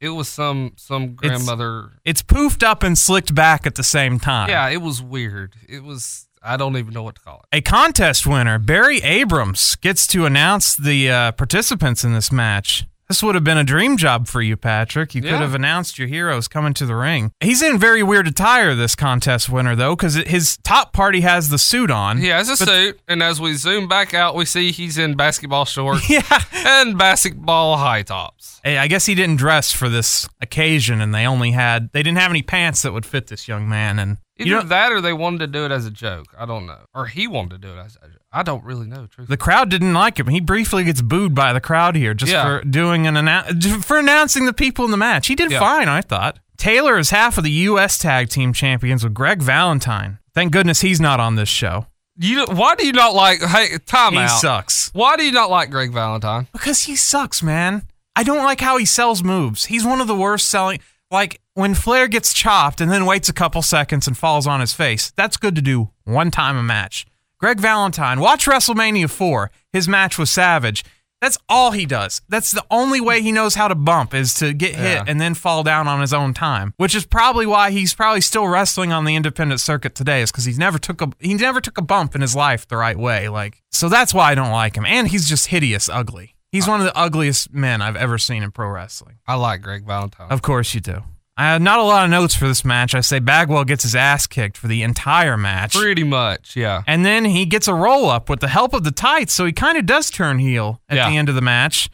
[SPEAKER 3] it was some some grandmother.
[SPEAKER 2] it's poofed up and slicked back at the same time.
[SPEAKER 3] Yeah, it was weird. It was. I don't even know what to call it.
[SPEAKER 2] A contest winner, Barry Abrams, gets to announce the uh, participants in this match. This would have been a dream job for you, Patrick. You could have announced your heroes coming to the ring. He's in very weird attire, this contest winner, though, because his top party has the suit on.
[SPEAKER 3] He has a suit, and as we zoom back out, we see he's in basketball shorts
[SPEAKER 2] Yeah.
[SPEAKER 3] and basketball high tops.
[SPEAKER 2] Hey, I guess he didn't dress for this occasion, and they only had they didn't have any pants that would fit this young man. And
[SPEAKER 3] Either
[SPEAKER 2] you know,
[SPEAKER 3] that or they wanted to do it as a joke. I don't know. Or he wanted to do it as a joke. I don't really know, truth.
[SPEAKER 2] the crowd didn't like him. He briefly gets booed by the crowd here just
[SPEAKER 3] Yeah.
[SPEAKER 2] for doing an annou- for announcing the people in the match. He did
[SPEAKER 3] Yeah.
[SPEAKER 2] fine, I thought. Taylor is half of the U.S. Tag Team Champions with Greg Valentine. Thank goodness he's not on this show.
[SPEAKER 3] You why do you not like hey time
[SPEAKER 2] He
[SPEAKER 3] out.
[SPEAKER 2] sucks
[SPEAKER 3] Why do you not like Greg Valentine?
[SPEAKER 2] because he sucks, man. I don't like how he sells moves. He's one of the worst selling. Like when Flair gets chopped and then waits a couple seconds and falls on his face. That's good to do one time a match. Greg Valentine, watch WrestleMania 4. His match was Savage. That's all he does. That's the only way he knows how to bump is to get hit
[SPEAKER 3] Yeah.
[SPEAKER 2] and then fall down on his own time. Which is probably why he's probably still wrestling on the independent circuit today is because he's never took a he never took a bump in his life the right way. Like so that's why I don't like him. And he's just hideous ugly. He's uh, one of the ugliest men I've ever seen in pro wrestling.
[SPEAKER 3] I like Greg Valentine.
[SPEAKER 2] Of course you do. I have not a lot of notes for this match. I say Bagwell gets his ass kicked for the entire match.
[SPEAKER 3] Pretty much, yeah.
[SPEAKER 2] And then he gets a roll up with the help of the tights, so he kind of does turn heel at
[SPEAKER 3] Yeah.
[SPEAKER 2] the end of the match.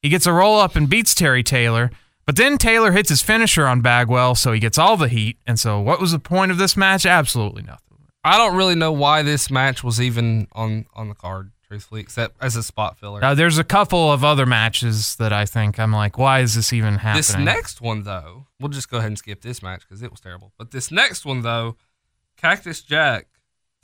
[SPEAKER 2] He gets a roll up and beats Terry Taylor, but then Taylor hits his finisher on Bagwell, so he gets all the heat. And so, what was the point of this match? Absolutely nothing.
[SPEAKER 3] I don't really know why this match was even on on the card, truthfully, except as a spot filler.
[SPEAKER 2] Uh, there's a couple of other matches that I think I'm like, why is this even happening?
[SPEAKER 3] This next one, though, we'll just go ahead and skip this match because it was terrible. But this next one, though, Cactus Jack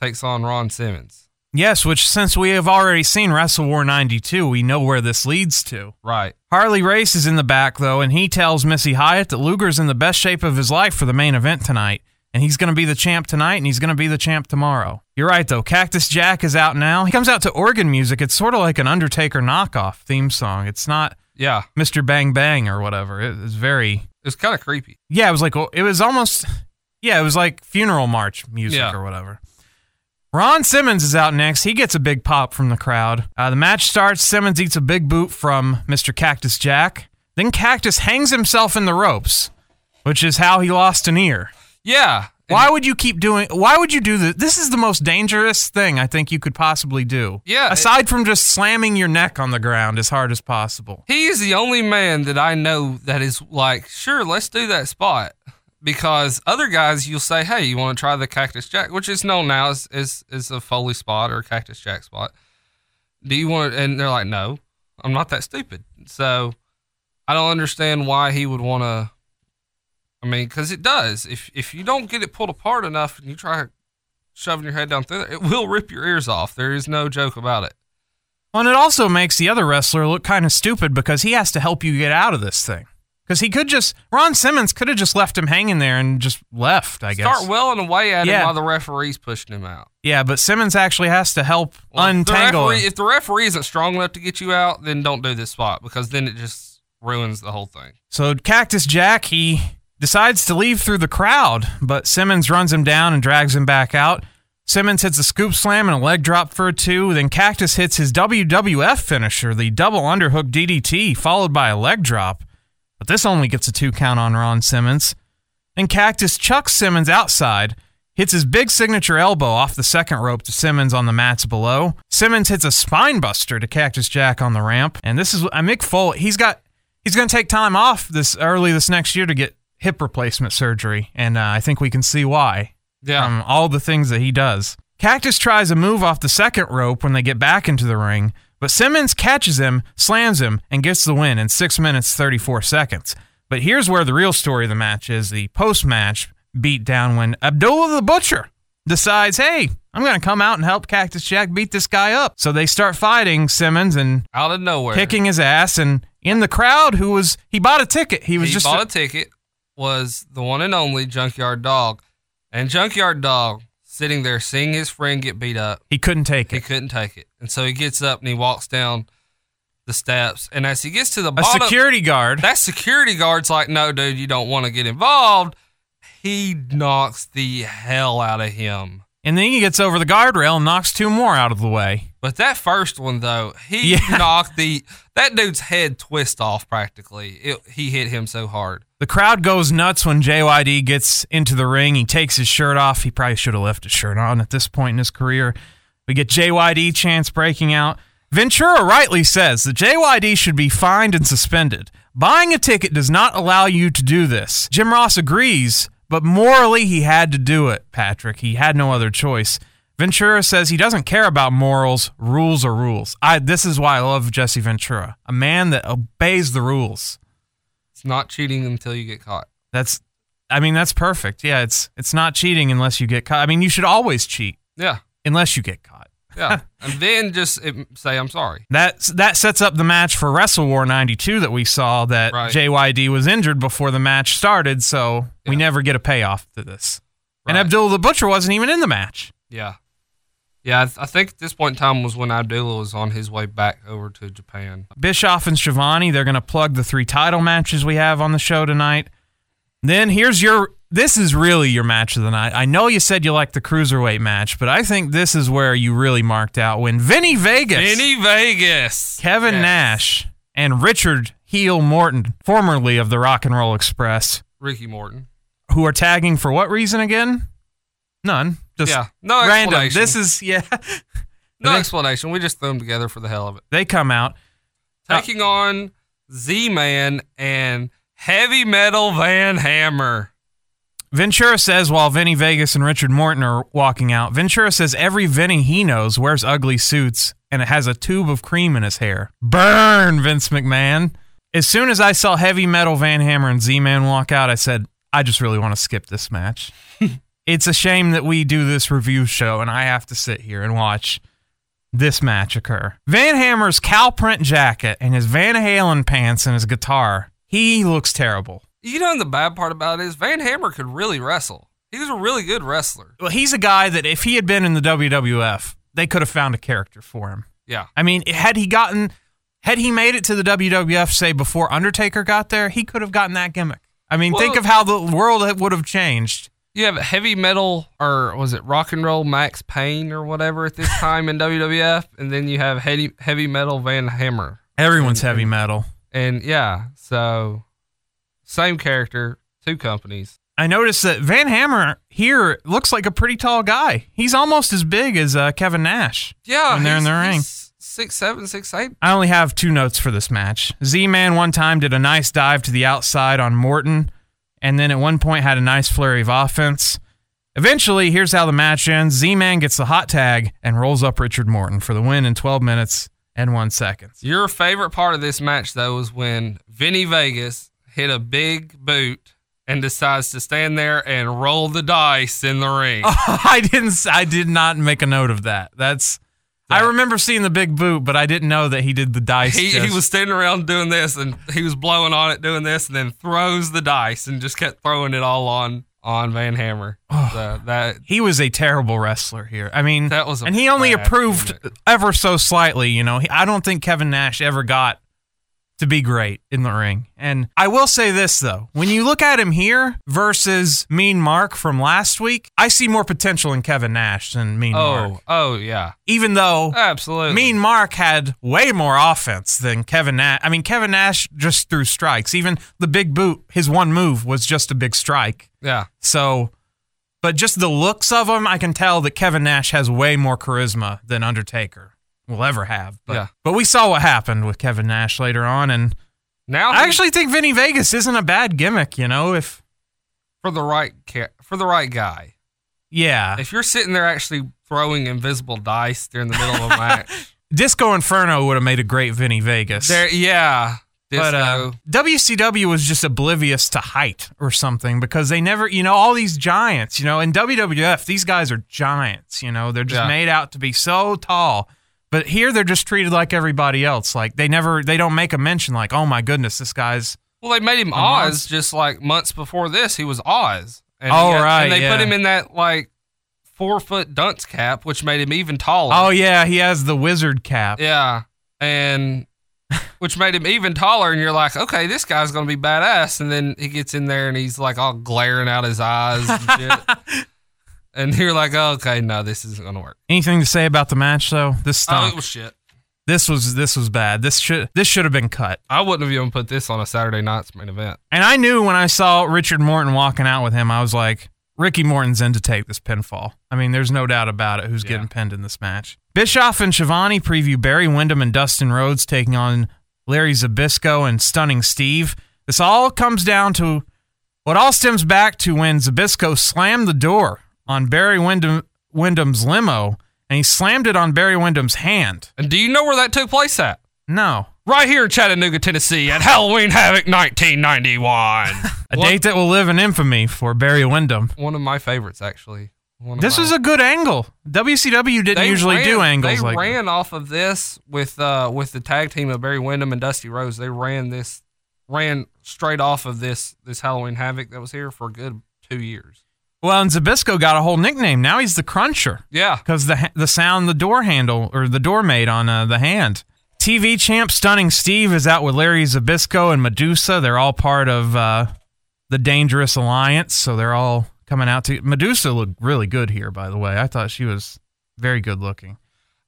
[SPEAKER 3] takes on Ron Simmons.
[SPEAKER 2] yes, which since we have already seen Wrestle War 92, we know where this leads to.
[SPEAKER 3] Right.
[SPEAKER 2] Harley Race is in the back though, and he tells Missy Hyatt that Luger's in the best shape of his life for the main event tonight. And he's going to be the champ tonight, and he's going to be the champ tomorrow. You're right, though. Cactus Jack is out now. He comes out to organ music. It's sort of like an Undertaker knockoff theme song. It's not
[SPEAKER 3] Yeah.
[SPEAKER 2] Mr. Bang Bang or whatever. It was very
[SPEAKER 3] It's kind of creepy.
[SPEAKER 2] yeah, it was like it was almost yeah, it was like funeral march music
[SPEAKER 3] Yeah.
[SPEAKER 2] or whatever. Ron Simmons is out next. He gets a big pop from the crowd. Uh, the match starts. Simmons eats a big boot from Mr. Cactus Jack. Then Cactus hangs himself in the ropes, which is how he lost an ear.
[SPEAKER 3] Yeah.
[SPEAKER 2] Why would you keep doing? Why would you do this? This is the most dangerous thing I think you could possibly do.
[SPEAKER 3] Yeah, it-
[SPEAKER 2] Aside from just slamming your neck on the ground as hard as possible.
[SPEAKER 3] He is the only man that I know that is like, sure, let's do that spot. Because other guys, you'll say, hey, you want to try the Cactus Jack, which is known now as, as, as a Foley spot or Cactus Jack spot. Do you want? And they're like, no, I'm not that stupid. So I don't understand why he would want to. I mean, because it does. If if you don't get it pulled apart enough and you try shoving your head down through there, it will rip your ears off. There is no joke about it.
[SPEAKER 2] Well, and it also makes the other wrestler look kind of stupid because he has to help you get out of this thing. Because he could just, Ron Simmons could have just left him hanging there and just left, I guess.
[SPEAKER 3] Start welling away at
[SPEAKER 2] Yeah.
[SPEAKER 3] him while the referee's pushing him out.
[SPEAKER 2] yeah, but Simmons actually has to help
[SPEAKER 3] Well, if the
[SPEAKER 2] untangle
[SPEAKER 3] referee- If the referee isn't strong enough to get you out, then don't do this spot because then it just ruins the whole thing.
[SPEAKER 2] So Cactus Jack, he decides to leave through the crowd, but Simmons runs him down and drags him back out. Simmons hits a scoop slam and a leg drop for a two. Then Cactus hits his WWF finisher, the double underhook DDT, followed by a leg drop. But this only gets a two count on Ron Simmons. Then Cactus chucks Simmons outside, hits his big signature elbow off the second rope to Simmons on the mats below. Simmons hits a spine buster to Cactus Jack on the ramp. And this is uh, Mick Foley. He's got he's going to take time off this early this next year to get hip replacement surgery, and uh, I think we can see why
[SPEAKER 3] Yeah.
[SPEAKER 2] from all the things that he does. Cactus tries a move off the second rope when they get back into the ring, but Simmons catches him, slams him, and gets the win in 6 minutes 34 seconds. But here's where the real story of the match is the post match beatdown when Abdullah the Butcher decides, hey, I'm going to come out and help Cactus Jack beat this guy up. So they start fighting Simmons and
[SPEAKER 3] out of nowhere.
[SPEAKER 2] kicking his ass. And in the crowd, who was, he bought a ticket. He was
[SPEAKER 3] he
[SPEAKER 2] just,
[SPEAKER 3] bought a ticket was the one and only Junkyard Dog. And Junkyard Dog sitting there seeing his friend get beat up.
[SPEAKER 2] he couldn't take
[SPEAKER 3] He
[SPEAKER 2] it.
[SPEAKER 3] He couldn't take it. And so he gets up and he walks down the steps. And as he gets to the bottom, A
[SPEAKER 2] security guard.
[SPEAKER 3] that security guard's like, no, dude, you don't want to get involved. He knocks the hell out of him.
[SPEAKER 2] And then he gets over the guardrail and knocks two more out of the way.
[SPEAKER 3] But that first one though, he
[SPEAKER 2] Yeah.
[SPEAKER 3] knocked the that dude's head twist off practically. It, he hit him so hard.
[SPEAKER 2] The crowd goes nuts when JYD gets into the ring. He takes his shirt off. He probably should have left his shirt on at this point in his career. We get JYD chants breaking out. Ventura rightly says that JYD should be fined and suspended. Buying a ticket does not allow you to do this. Jim Ross agrees, but morally he had to do it, Patrick. He had no other choice. Ventura says he doesn't care about morals. Rules are rules. I this is why I love Jesse Ventura. A man that obeys the rules.
[SPEAKER 3] It's not cheating until you get caught.
[SPEAKER 2] That's I mean that's perfect. Yeah, it's it's not cheating unless you get caught. I mean, you should always cheat
[SPEAKER 3] Yeah.
[SPEAKER 2] unless you get caught.
[SPEAKER 3] Yeah. and then just say I'm sorry.
[SPEAKER 2] That that sets up the match for Wrestle War 92 that we saw that
[SPEAKER 3] Right.
[SPEAKER 2] JYD was injured before the match started, so we never get a payoff to this. And
[SPEAKER 3] Right.
[SPEAKER 2] Abdullah the Butcher wasn't even in the match.
[SPEAKER 3] Yeah. Yeah, I, th- I think at this point in time was when Abdullah was on his way back over to Japan.
[SPEAKER 2] Bischoff and Schiavone, they're going to plug the three title matches we have on the show tonight. Then here's your this is really your match of the night. I know you said you liked the cruiserweight match, but I think this is where you really marked out when Vinny Vegas,
[SPEAKER 3] Vinny Vegas.
[SPEAKER 2] Kevin
[SPEAKER 3] Yes.
[SPEAKER 2] Nash, and Richard Heel Morton, formerly of the Rock and Roll Express,
[SPEAKER 3] Ricky Morton.
[SPEAKER 2] who are tagging for what reason again? None. Just
[SPEAKER 3] yeah. No
[SPEAKER 2] random.
[SPEAKER 3] explanation.
[SPEAKER 2] This is yeah.
[SPEAKER 3] no
[SPEAKER 2] they-
[SPEAKER 3] explanation. We just threw them together for the hell of it.
[SPEAKER 2] they come out.
[SPEAKER 3] Uh, Taking on Z Man and Heavy Metal Van Hammer.
[SPEAKER 2] Ventura says while Vinny Vegas and Richard Morton are walking out, Ventura says every Vinny he knows wears ugly suits and it has a tube of cream in his hair. Burn, Vince McMahon. As soon as I saw Heavy Metal Van Hammer and Z Man walk out, I said, I just really want to skip this match. it's a shame that we do this review show and I have to sit here and watch this match occur. Van Hammer's cow print jacket and his Van Halen pants and his guitar, he looks terrible.
[SPEAKER 3] You know, the bad part about it is Van Hammer could really wrestle. He was a really good wrestler.
[SPEAKER 2] Well, he's a guy that if he had been in the WWF, they could have found a character for him.
[SPEAKER 3] Yeah.
[SPEAKER 2] I mean, had he gotten, had he made it to the WWF, say before Undertaker got there, he could have gotten that gimmick. I mean, think of how the world would have changed.
[SPEAKER 3] You have heavy metal, or was it rock and roll Max Payne or whatever at this time in WWF, and then you have heavy heavy metal Van Hammer,
[SPEAKER 2] Everyone's heavy metal.
[SPEAKER 3] and yeah, so same character, two companies.
[SPEAKER 2] I noticed that Van Hammer here looks like a pretty tall guy. He's almost as big as uh, Kevin Nash.
[SPEAKER 3] Yeah,
[SPEAKER 2] When they're in the ring.
[SPEAKER 3] six seven, six eight.
[SPEAKER 2] I only have two notes for this match. Z Man one time did a nice dive to the outside on Morton, and then at one point had a nice flurry of offense. Eventually, here's how the match ends Z Man gets the hot tag and rolls up Richard Morton for the win in 12 minutes and one second.
[SPEAKER 3] Your favorite part of this match, though, was when Vinny Vegas hit a big boot and decides to stand there and roll the dice in the ring.
[SPEAKER 2] I didn't. I did not make a note of that. That's. I remember seeing the big boot, but I didn't know that he did the dice.
[SPEAKER 3] He, he was standing around doing this, and he was blowing on it, doing this, and then throws the dice and just kept throwing it all on on Van Hammer. Oh. So that
[SPEAKER 2] he was a terrible wrestler here. I mean,
[SPEAKER 3] That was
[SPEAKER 2] and he only
[SPEAKER 3] approved
[SPEAKER 2] ever so slightly. You know, He- I don't think Kevin Nash ever got to be great in the ring. And I will say this though, when you look at him here versus Mean Mark from last week, I see more potential in Kevin Nash than Mean oh, Mark.
[SPEAKER 3] oh oh yeah,
[SPEAKER 2] Even though
[SPEAKER 3] absolutely.
[SPEAKER 2] Mean Mark had way more offense than Kevin Nash. I mean, Kevin Nash just threw strikes. Even the big boot, his one move was just a big strike.
[SPEAKER 3] yeah.
[SPEAKER 2] So, but just the looks of him, I can tell that Kevin Nash has way more charisma than Undertaker will ever have. But,
[SPEAKER 3] Yeah.
[SPEAKER 2] but we saw what happened with Kevin Nash later on, and
[SPEAKER 3] Now
[SPEAKER 2] I actually think Vinny Vegas isn't a bad gimmick. You know, if
[SPEAKER 3] for the right ca- for the right guy.
[SPEAKER 2] yeah,
[SPEAKER 3] If you're sitting there actually throwing invisible dice during the middle of a match,
[SPEAKER 2] Disco Inferno would have made a great Vinny Vegas.
[SPEAKER 3] there yeah.
[SPEAKER 2] but uh, WCW was just oblivious to height or something because they never, you know, all these giants, you know, in WWF, these guys are giants, you know, they're just
[SPEAKER 3] Yeah.
[SPEAKER 2] made out to be so tall. But here they're just treated like everybody else. Like they never, they don't make a mention like, oh my goodness, this guy's.
[SPEAKER 3] Well, they made him Oz
[SPEAKER 2] monster.
[SPEAKER 3] just like months before this. He was Oz. And
[SPEAKER 2] Oh, right,
[SPEAKER 3] And they
[SPEAKER 2] yeah.
[SPEAKER 3] put him in that like four foot dunce cap, which made him even taller.
[SPEAKER 2] Oh yeah, he has the wizard cap.
[SPEAKER 3] yeah, and which made him even taller. And you're like, okay, this guy's gonna be badass. And then he gets in there and he's like all glaring out his eyes and you're like, oh, okay, no, this isn't gonna work.
[SPEAKER 2] Anything to say about the match though? This
[SPEAKER 3] Oh,
[SPEAKER 2] stunk.
[SPEAKER 3] it was shit.
[SPEAKER 2] this was this was bad. This should this should have been cut.
[SPEAKER 3] I wouldn't have even put this on a Saturday night's main event.
[SPEAKER 2] And I knew when I saw Richard Morton walking out with him, I was like, Ricky Morton's in to take this pinfall. I mean, there's no doubt about it who's getting pinned in this match. Bischoff and Schiavone preview Barry Windham and Dustin Rhodes taking on Larry Zbyszko and Stunning Steve. This all comes down to what all stems back to when Zbyszko slammed the door on Barry Windham, Windham's limo and he slammed it on Barry Windham's hand.
[SPEAKER 3] And do you know where that took place at?
[SPEAKER 2] No.
[SPEAKER 3] Right here in Chattanooga, Tennessee, at Halloween Havoc 1991.
[SPEAKER 2] A
[SPEAKER 3] One-
[SPEAKER 2] date that will live in infamy for Barry Windham.
[SPEAKER 3] One of my favorites, actually.
[SPEAKER 2] This
[SPEAKER 3] my-
[SPEAKER 2] was a good angle. WCW didn't usually
[SPEAKER 3] ran-
[SPEAKER 2] do angles
[SPEAKER 3] They
[SPEAKER 2] like
[SPEAKER 3] ran off of this with uh with the tag team of Barry Windham and Dusty Rhodes. They ran this ran straight off of this this Halloween Havoc that was here for a good two years.
[SPEAKER 2] Well, and Zbyszko got a whole nickname. Now he's the Cruncher
[SPEAKER 3] Yeah,
[SPEAKER 2] because the the sound the door handle or the door made on uh, the hand. TV champ Stunning Steve is out with Larry Zbyszko and Medusa. They're all part of uh, the Dangerous Alliance, so they're all coming out to. Medusa looked really good here, by the way. I thought she was very good looking.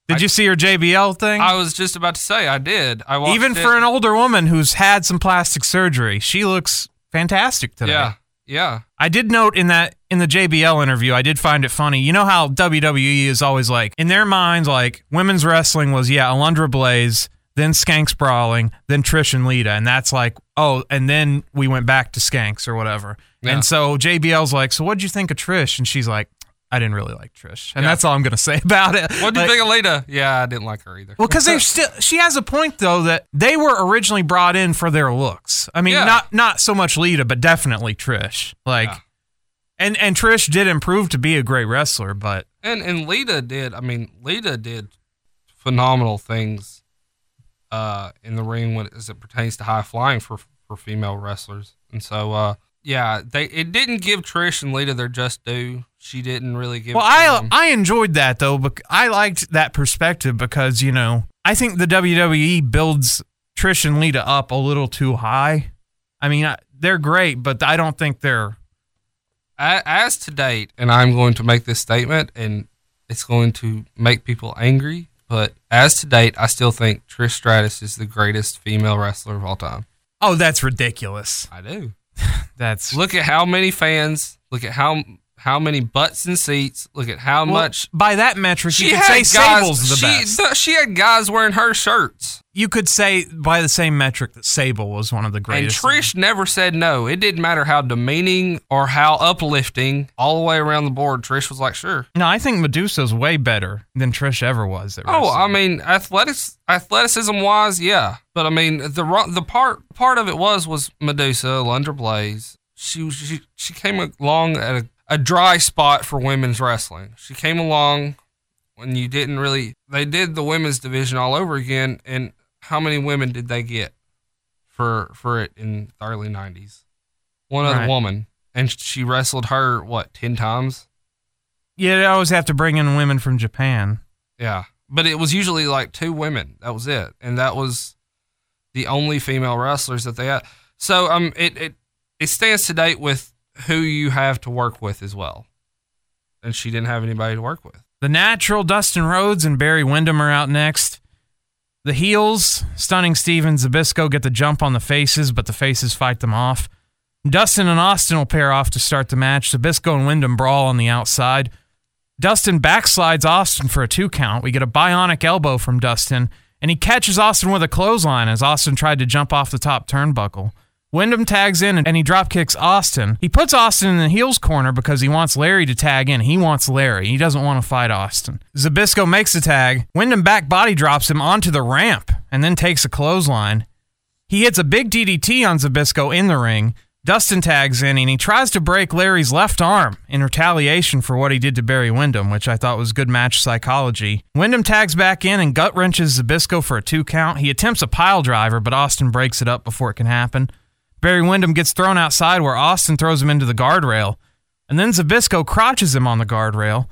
[SPEAKER 2] Did
[SPEAKER 3] I-
[SPEAKER 2] you see her JBL thing?
[SPEAKER 3] I was just about to say I did. I watched
[SPEAKER 2] Even
[SPEAKER 3] it.
[SPEAKER 2] for an older woman who's had some plastic surgery, she looks fantastic today.
[SPEAKER 3] yeah yeah
[SPEAKER 2] I did note in that in the JBL interview, I did find it funny. You know how WWE is always like in their minds, like women's wrestling was yeah, Alundra Blaze, then Skanks brawling, then Trish and Lita, and that's like, oh, and then we went back to Skanks or whatever.
[SPEAKER 3] Yeah.
[SPEAKER 2] And so JBL's like, so what'd you think of Trish? And she's like, I didn't really like Trish, and
[SPEAKER 3] Yeah.
[SPEAKER 2] that's all I'm gonna say about it.
[SPEAKER 3] What do you
[SPEAKER 2] Like-
[SPEAKER 3] think of Lita? Yeah, I didn't like her either.
[SPEAKER 2] Well, because they still, she has a point though that they were originally brought in for their looks. I mean,
[SPEAKER 3] Yeah.
[SPEAKER 2] not not so much Lita, but definitely Trish. Like,
[SPEAKER 3] Yeah.
[SPEAKER 2] And and Trish did improve to be a great wrestler, but
[SPEAKER 3] And and Lita did. I mean, Lita did phenomenal things uh, in the ring when as it pertains to high flying for for female wrestlers. And so, uh, yeah, they it didn't give Trish and Lita their just due. She didn't really give.
[SPEAKER 2] well, I
[SPEAKER 3] them.
[SPEAKER 2] I enjoyed that though. But I liked that perspective because you know I think the WWE builds Trish and Lita up a little too high. I mean, I- they're great, but I don't think they're.
[SPEAKER 3] As to date, and I'm going to make this statement, and it's going to make people angry. But as to date, I still think Trish Stratus is the greatest female wrestler of all time.
[SPEAKER 2] Oh, that's ridiculous.
[SPEAKER 3] I do.
[SPEAKER 2] That's
[SPEAKER 3] Look at how many fans. Look at how how many butts and seats. Look at how
[SPEAKER 2] Well,
[SPEAKER 3] much
[SPEAKER 2] by that metric,
[SPEAKER 3] she
[SPEAKER 2] you could say
[SPEAKER 3] guys.
[SPEAKER 2] Sable's the
[SPEAKER 3] she,
[SPEAKER 2] best.
[SPEAKER 3] th- she had guys wearing her shirts,
[SPEAKER 2] you could say by the same metric that Sable was one of the greatest. and.
[SPEAKER 3] Trish never said no. It didn't matter how demeaning or how uplifting. All the way around the board, Trish was like, "Sure."
[SPEAKER 2] No, I think Medusa's way better than Trish ever was. At
[SPEAKER 3] Oh, I mean, athletics, athleticism wise, yeah. But I mean, the the part part of it was was Medusa, Lundra Blaze. She she, she came along at a, a dry spot for women's wrestling. She came along when you didn't really. They did the women's division all over again, and how many women did they get for for it in the early nineties? One other
[SPEAKER 2] Right.
[SPEAKER 3] woman, and she wrestled her what ten times.
[SPEAKER 2] yeah, they always have to bring in women from Japan.
[SPEAKER 3] Yeah. But it was usually like two women. That was it. And that was the only female wrestlers that they had. So um it it, it stands to date with who you have to work with as well. And she didn't have anybody to work with.
[SPEAKER 2] The natural Dustin Rhodes and Barry Windham are out next. The heels, Stunning Steve and Zbyszko, get the jump on the faces, but the faces fight them off. Dustin and Austin will pair off to start the match. Zbyszko and Windham brawl on the outside. Dustin backslides Austin for a two count. We get a bionic elbow from Dustin, and he catches Austin with a clothesline as Austin tried to jump off the top turnbuckle. Windham tags in and he drop kicks Austin. He puts Austin in the heels corner because he wants Larry to tag in. He wants Larry. He doesn't want to fight Austin. Zbyszko makes the tag. Windham back body drops him onto the ramp and then takes a clothesline. He hits a big DDT on Zbyszko in the ring. Dustin tags in and he tries to break Larry's left arm in retaliation for what he did to Barry Windham, which I thought was good match psychology. Windham tags back in and gut wrenches Zbyszko for a two count. He attempts a pile driver, but Austin breaks it up before it can happen. Barry Windham gets thrown outside where Austin throws him into the guardrail. And then Zbyszko crotches him on the guardrail.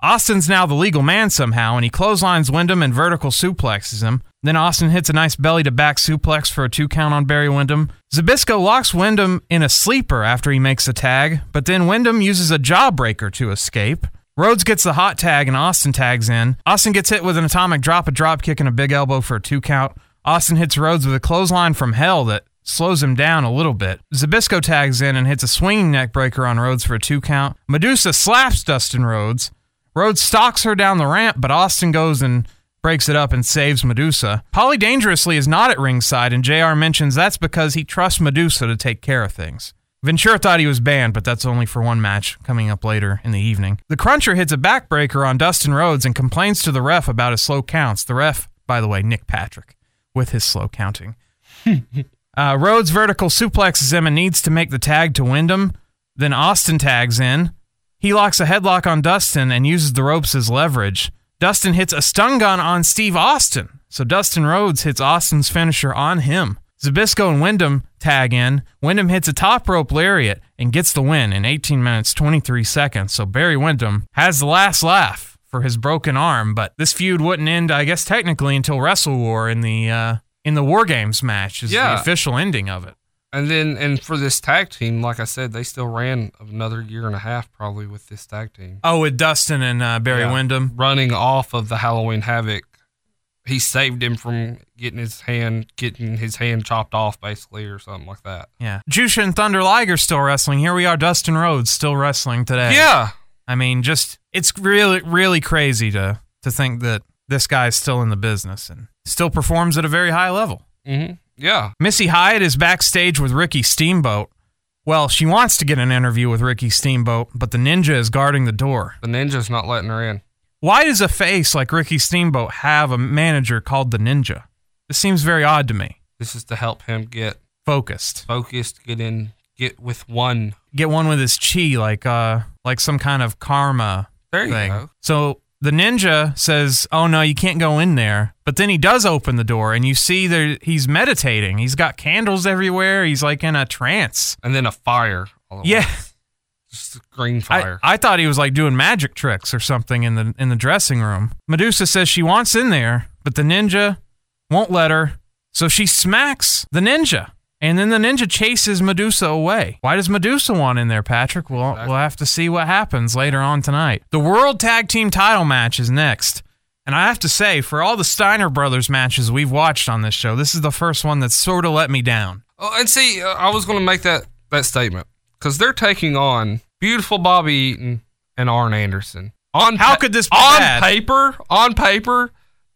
[SPEAKER 2] Austin's now the legal man somehow, and he clotheslines Windham and vertical suplexes him. Then Austin hits a nice belly to back suplex for a two count on Barry Windham. Zbyszko locks Windham in a sleeper after he makes a tag, but then Windham uses a jawbreaker to escape. Rhodes gets the hot tag and Austin tags in. Austin gets hit with an atomic drop, a drop kick, and a big elbow for a two count. Austin hits Rhodes with a clothesline from hell that slows him down a little bit. Zbyszko tags in and hits a swinging neck breaker on Rhodes for a two count. Medusa slaps Dustin Rhodes. Rhodes stalks her down the ramp, but Austin goes and breaks it up and saves Medusa. Polly Dangerously is not at ringside, and JR mentions that's because he trusts Medusa to take care of things. Ventura thought he was banned, but that's only for one match coming up later in the evening. The Cruncher hits a backbreaker on Dustin Rhodes and complains to the ref about his slow counts. The ref, by the way, Nick Patrick, with his slow counting. uh, Rhodes vertical suplexes him and needs to make the tag to Windham. Then Austin tags in. He locks a headlock on Dustin and uses the ropes as leverage. Dustin hits a stun gun on Steve Austin. So Dustin Rhodes hits Austin's finisher on him. Zbyszko and Windham tag in. Windham hits a top rope lariat and gets the win in 18 minutes 23 seconds. So Barry Windham has the last laugh for his broken arm, but this feud wouldn't end, I guess, technically until Wrestle War in the uh, in the War Games match is
[SPEAKER 3] Yeah.
[SPEAKER 2] the official ending of it.
[SPEAKER 3] And then and for this tag team, like I said, they still ran another year and a half probably with this tag team.
[SPEAKER 2] Oh, with Dustin and uh, Barry
[SPEAKER 3] Yeah.
[SPEAKER 2] Windham.
[SPEAKER 3] running off of the Halloween Havoc. He saved him from getting his hand getting his hand chopped off basically or something like that.
[SPEAKER 2] Yeah. Jushin Thunder Liger still wrestling. Here we are, Dustin Rhodes still wrestling today.
[SPEAKER 3] Yeah.
[SPEAKER 2] I mean, just it's really, really crazy to to think that this guy's still in the business and still performs at a very high level.
[SPEAKER 3] Mm-hmm. Yeah.
[SPEAKER 2] Missy Hyatt is backstage with Ricky Steamboat. Well, she wants to get an interview with Ricky Steamboat, but the ninja is guarding the door.
[SPEAKER 3] The ninja's not letting her in.
[SPEAKER 2] Why does a face like Ricky Steamboat have a manager called the ninja? This seems very odd to me.
[SPEAKER 3] This is to help him get
[SPEAKER 2] Focused.
[SPEAKER 3] focused, get in, get with one.
[SPEAKER 2] Get one with his chi like uh like some kind of karma
[SPEAKER 3] There you
[SPEAKER 2] thing.
[SPEAKER 3] go.
[SPEAKER 2] So the ninja says, "Oh no, you can't go in there." But then he does open the door, and you see there he's meditating. He's got candles everywhere. He's like in a trance.
[SPEAKER 3] And then a fire.
[SPEAKER 2] Yeah.
[SPEAKER 3] once. Just a green
[SPEAKER 2] I,
[SPEAKER 3] fire.
[SPEAKER 2] I thought he was like doing magic tricks or something in the in the dressing room. Medusa says she wants in there, but the ninja won't let her. So she smacks the ninja. And then the ninja chases Medusa away. Why does Medusa want in there, Patrick? Well,
[SPEAKER 3] Exactly.
[SPEAKER 2] we'll have to see what happens later on tonight. The World Tag Team title match is next. And I have to say, for all the Steiner Brothers matches we've watched on this show, this is the first one that sort of let me down.
[SPEAKER 3] Oh, and see, uh, I was going to make that that statement because they're taking on beautiful Bobby Eaton and Arn Anderson. On
[SPEAKER 2] How could this be
[SPEAKER 3] on
[SPEAKER 2] bad?
[SPEAKER 3] paper? On paper,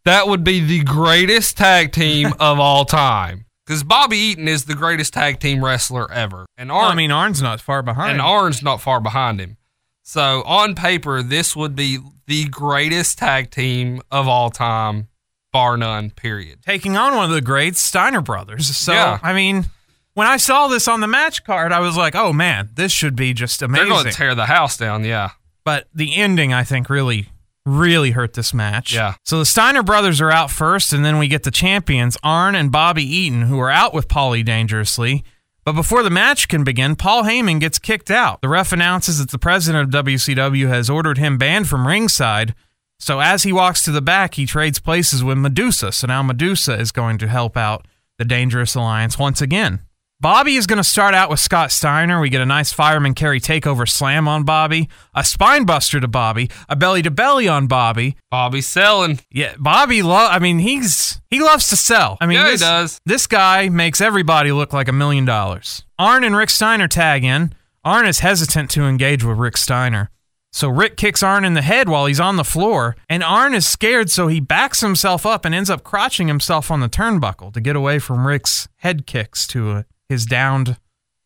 [SPEAKER 3] that would be the greatest tag team of all time. Because Bobby Eaton is the greatest tag team wrestler ever, and Arn,
[SPEAKER 2] Well, I mean, Arn's not far behind.
[SPEAKER 3] and Arn's not far behind him. So on paper, this would be the greatest tag team of all time, bar none. Period.
[SPEAKER 2] taking on one of the greats, Steiner Brothers. So,
[SPEAKER 3] Yeah.
[SPEAKER 2] I mean, when I saw this on the match card, I was like, oh man, this should be just amazing.
[SPEAKER 3] They're going to tear the house down. Yeah.
[SPEAKER 2] but the ending, I think, really, really hurt this match.
[SPEAKER 3] Yeah.
[SPEAKER 2] So the Steiner brothers are out first, and then we get the champions, Arn and Bobby Eaton, who are out with Paulie dangerously. But before the match can begin, Paul Heyman gets kicked out. The ref announces that the president of WCW has ordered him banned from ringside. So as he walks to the back, he trades places with Medusa. So now Medusa is going to help out the Dangerous Alliance once again. Bobby is going to start out with Scott Steiner. We get a nice fireman carry takeover slam on Bobby, a spine buster to Bobby, a belly to belly on Bobby.
[SPEAKER 3] Bobby's selling.
[SPEAKER 2] Yeah, Bobby love I mean, he's he loves to sell. I mean,
[SPEAKER 3] Yeah, he
[SPEAKER 2] this,
[SPEAKER 3] does.
[SPEAKER 2] This guy makes everybody look like a million dollars. Arn and Rick Steiner tag in. Arn is hesitant to engage with Rick Steiner. So Rick kicks Arn in the head while he's on the floor, and Arn is scared, so he backs himself up and ends up crotching himself on the turnbuckle to get away from Rick's head kicks to uh, his downed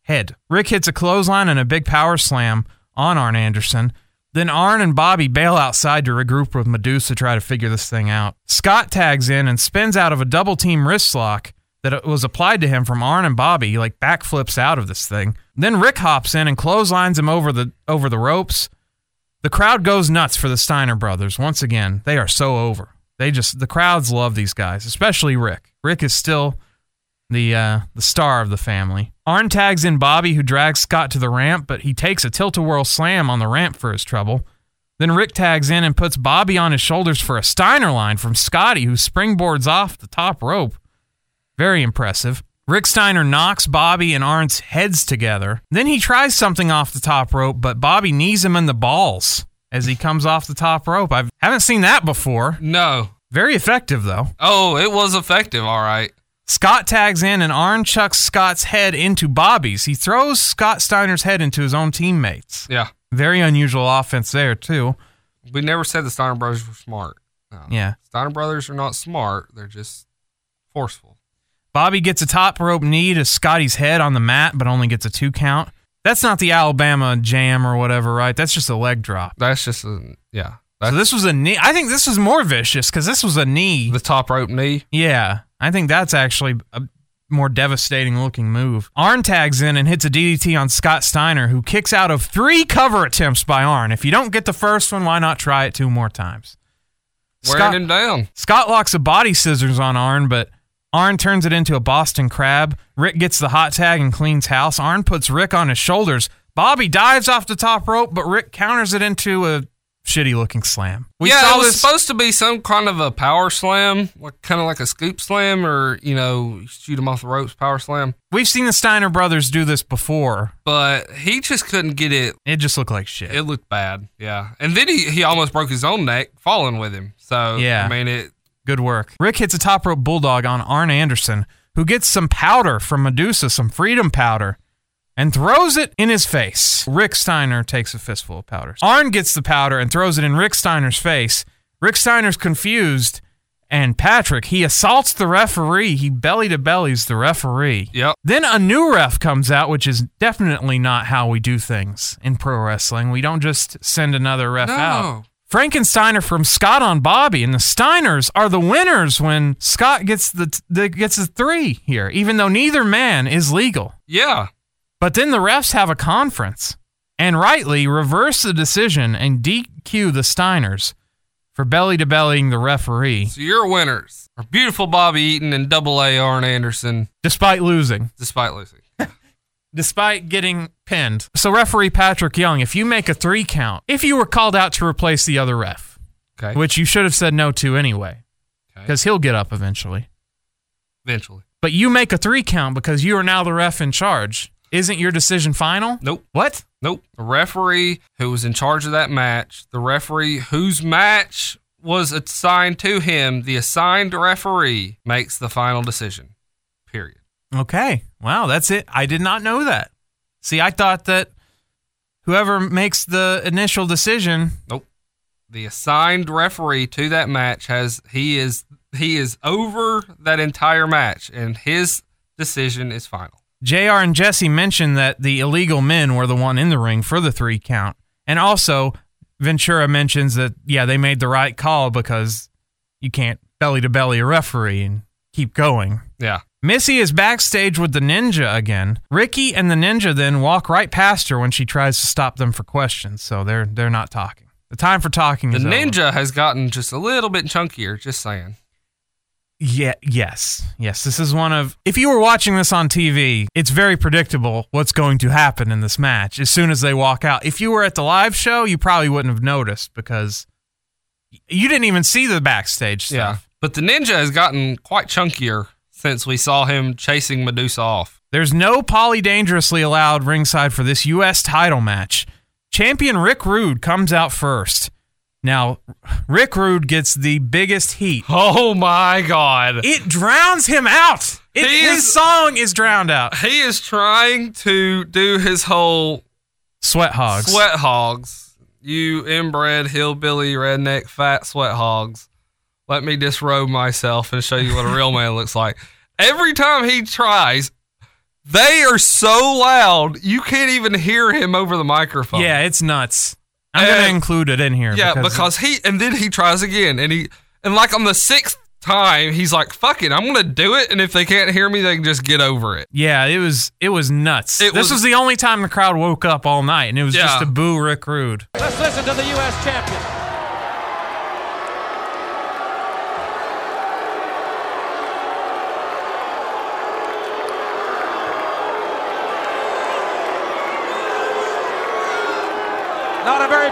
[SPEAKER 2] head. Rick hits a clothesline and a big power slam on Arn Anderson. Then Arn and Bobby bail outside to regroup with Medusa to try to figure this thing out. Scott tags in and spins out of a double team wrist lock that was applied to him from Arn and Bobby. He like backflips out of this thing. Then Rick hops in and clotheslines him over the over the ropes. The crowd goes nuts for the Steiner brothers. Once again, they are so over. They just the crowds love these guys, especially Rick. Rick is still the uh, the star of the family. Arn tags in Bobby, who drags Scott to the ramp, but he takes a tilt-a-whirl slam on the ramp for his trouble. Then Rick tags in and puts Bobby on his shoulders for a Steiner line from Scotty, who springboards off the top rope. Very impressive. Rick Steiner knocks Bobby and Arn's heads together. Then he tries something off the top rope, but Bobby knees him in the balls as he comes off the top rope. I haven't seen that before.
[SPEAKER 3] No.
[SPEAKER 2] Very effective, though.
[SPEAKER 3] Oh, it was effective. All right.
[SPEAKER 2] Scott tags in and Arn chucks Scott's head into Bobby's. He throws Scott Steiner's head into his own teammates.
[SPEAKER 3] Yeah.
[SPEAKER 2] Very unusual offense there, too.
[SPEAKER 3] We never said the Steiner brothers were smart. No.
[SPEAKER 2] Yeah.
[SPEAKER 3] Steiner brothers are not smart. They're just forceful.
[SPEAKER 2] Bobby gets a top rope knee to Scotty's head on the mat, but only gets a two count. That's not the Alabama jam or whatever, right? That's just a leg drop.
[SPEAKER 3] That's just a yeah. That's
[SPEAKER 2] So this was a knee. I think this was more vicious because this was a knee.
[SPEAKER 3] the top rope knee.
[SPEAKER 2] Yeah, I think that's actually a more devastating looking move. Arn tags in and hits a DDT on Scott Steiner, who kicks out of three cover attempts by Arn. If you don't get the first one, why not try it two more times?
[SPEAKER 3] Wearing
[SPEAKER 2] Scott,
[SPEAKER 3] him down.
[SPEAKER 2] Scott locks a body scissors on Arn, but Arn turns it into a Boston crab. Rick gets the hot tag and cleans house. Arn puts Rick on his shoulders. Bobby dives off the top rope, but Rick counters it into a shitty looking slam. We
[SPEAKER 3] yeah,
[SPEAKER 2] saw
[SPEAKER 3] it was
[SPEAKER 2] this.
[SPEAKER 3] supposed to be some kind of a power slam, like kind of like a scoop slam, or you know, shoot him off the ropes, power slam.
[SPEAKER 2] We've seen the Steiner brothers do this before.
[SPEAKER 3] But he just couldn't get it.
[SPEAKER 2] It just looked like shit.
[SPEAKER 3] It looked bad. Yeah, and then he he almost broke his own neck falling with him. So
[SPEAKER 2] Yeah.
[SPEAKER 3] I mean it.
[SPEAKER 2] Good work. Rick hits a top rope bulldog on Arn Anderson, who gets some powder from Medusa, some freedom powder, and throws it in his face. Rick Steiner takes a fistful of powder. Arn gets the powder and throws it in Rick Steiner's face. Rick Steiner's confused, and Patrick, he assaults the referee. He belly to bellies the referee.
[SPEAKER 3] Yep.
[SPEAKER 2] Then a new ref comes out, which is definitely not how we do things in pro wrestling. We don't just send another ref out.
[SPEAKER 3] No.
[SPEAKER 2] Frankensteiner from Scott on Bobby, and the Steiners are the winners when Scott gets the, the gets the three here, even though neither man is legal.
[SPEAKER 3] Yeah.
[SPEAKER 2] But then the refs have a conference and rightly reverse the decision and DQ the Steiners for belly to bellying the referee
[SPEAKER 3] So your winners are beautiful Bobby Eaton and Double A Arn Anderson,
[SPEAKER 2] despite losing,
[SPEAKER 3] despite losing.
[SPEAKER 2] despite getting pinned. So referee Patrick Young, if you make a three count, if you were called out to replace the other ref,
[SPEAKER 3] Okay.
[SPEAKER 2] which you should have said no to anyway,
[SPEAKER 3] Okay.
[SPEAKER 2] because he'll get up eventually.
[SPEAKER 3] Eventually.
[SPEAKER 2] But you make a three count because you are now the ref in charge. Isn't your decision final?
[SPEAKER 3] Nope.
[SPEAKER 2] What?
[SPEAKER 3] Nope. The referee who was in charge of that match, the referee whose match was assigned to him, the assigned referee makes the final decision. Period.
[SPEAKER 2] Okay. Wow, that's it. I did not know that. See, I thought that whoever makes the initial decision,
[SPEAKER 3] Nope. The assigned referee to that match has he is he is over that entire match and his decision is final.
[SPEAKER 2] JR and Jesse mentioned that the illegal men were the one in the ring for the three count. And also, Ventura mentions that, yeah, they made the right call because you can't belly to belly a referee and keep going.
[SPEAKER 3] Yeah.
[SPEAKER 2] Missy is backstage with the ninja again. Ricky and the ninja then walk right past her when she tries to stop them for questions, so they're they're not talking. The time for talking
[SPEAKER 3] The
[SPEAKER 2] is over.
[SPEAKER 3] ninja has gotten just a little bit chunkier, just saying.
[SPEAKER 2] Yeah, yes. Yes, this is one of If you were watching this on TV, it's very predictable what's going to happen in this match as soon as they walk out. If you were at the live show, you probably wouldn't have noticed because you didn't even see the backstage stuff. Yeah.
[SPEAKER 3] But the ninja has gotten quite chunkier since we saw him chasing Medusa off.
[SPEAKER 2] There's no poly dangerously allowed ringside for this U.S. title match. Champion Rick Rude comes out first. Now, Rick Rude gets the biggest heat.
[SPEAKER 3] Oh my god.
[SPEAKER 2] It drowns him out. It, his
[SPEAKER 3] is-
[SPEAKER 2] song is drowned out.
[SPEAKER 3] He is trying to do his whole
[SPEAKER 2] Sweat hogs.
[SPEAKER 3] sweat hogs. You inbred hillbilly redneck fat sweat hogs. Let me disrobe myself and show you what a real man looks like. Every time he tries, they are so loud you can't even hear him over the microphone.
[SPEAKER 2] Yeah, it's nuts. I'm gonna
[SPEAKER 3] And-
[SPEAKER 2] include it in here.
[SPEAKER 3] Yeah, because, he and then he tries again and he and like on the sixth time he's like, "Fuck it, I'm gonna do it." And if they can't hear me, they can just get over it.
[SPEAKER 2] yeah, it was it was nuts.
[SPEAKER 3] It
[SPEAKER 2] this
[SPEAKER 3] was-
[SPEAKER 2] was the only time the crowd woke up all night, and it was
[SPEAKER 3] Yeah.
[SPEAKER 2] just to boo Rick Rude.
[SPEAKER 5] Let's listen to the U.S. champion.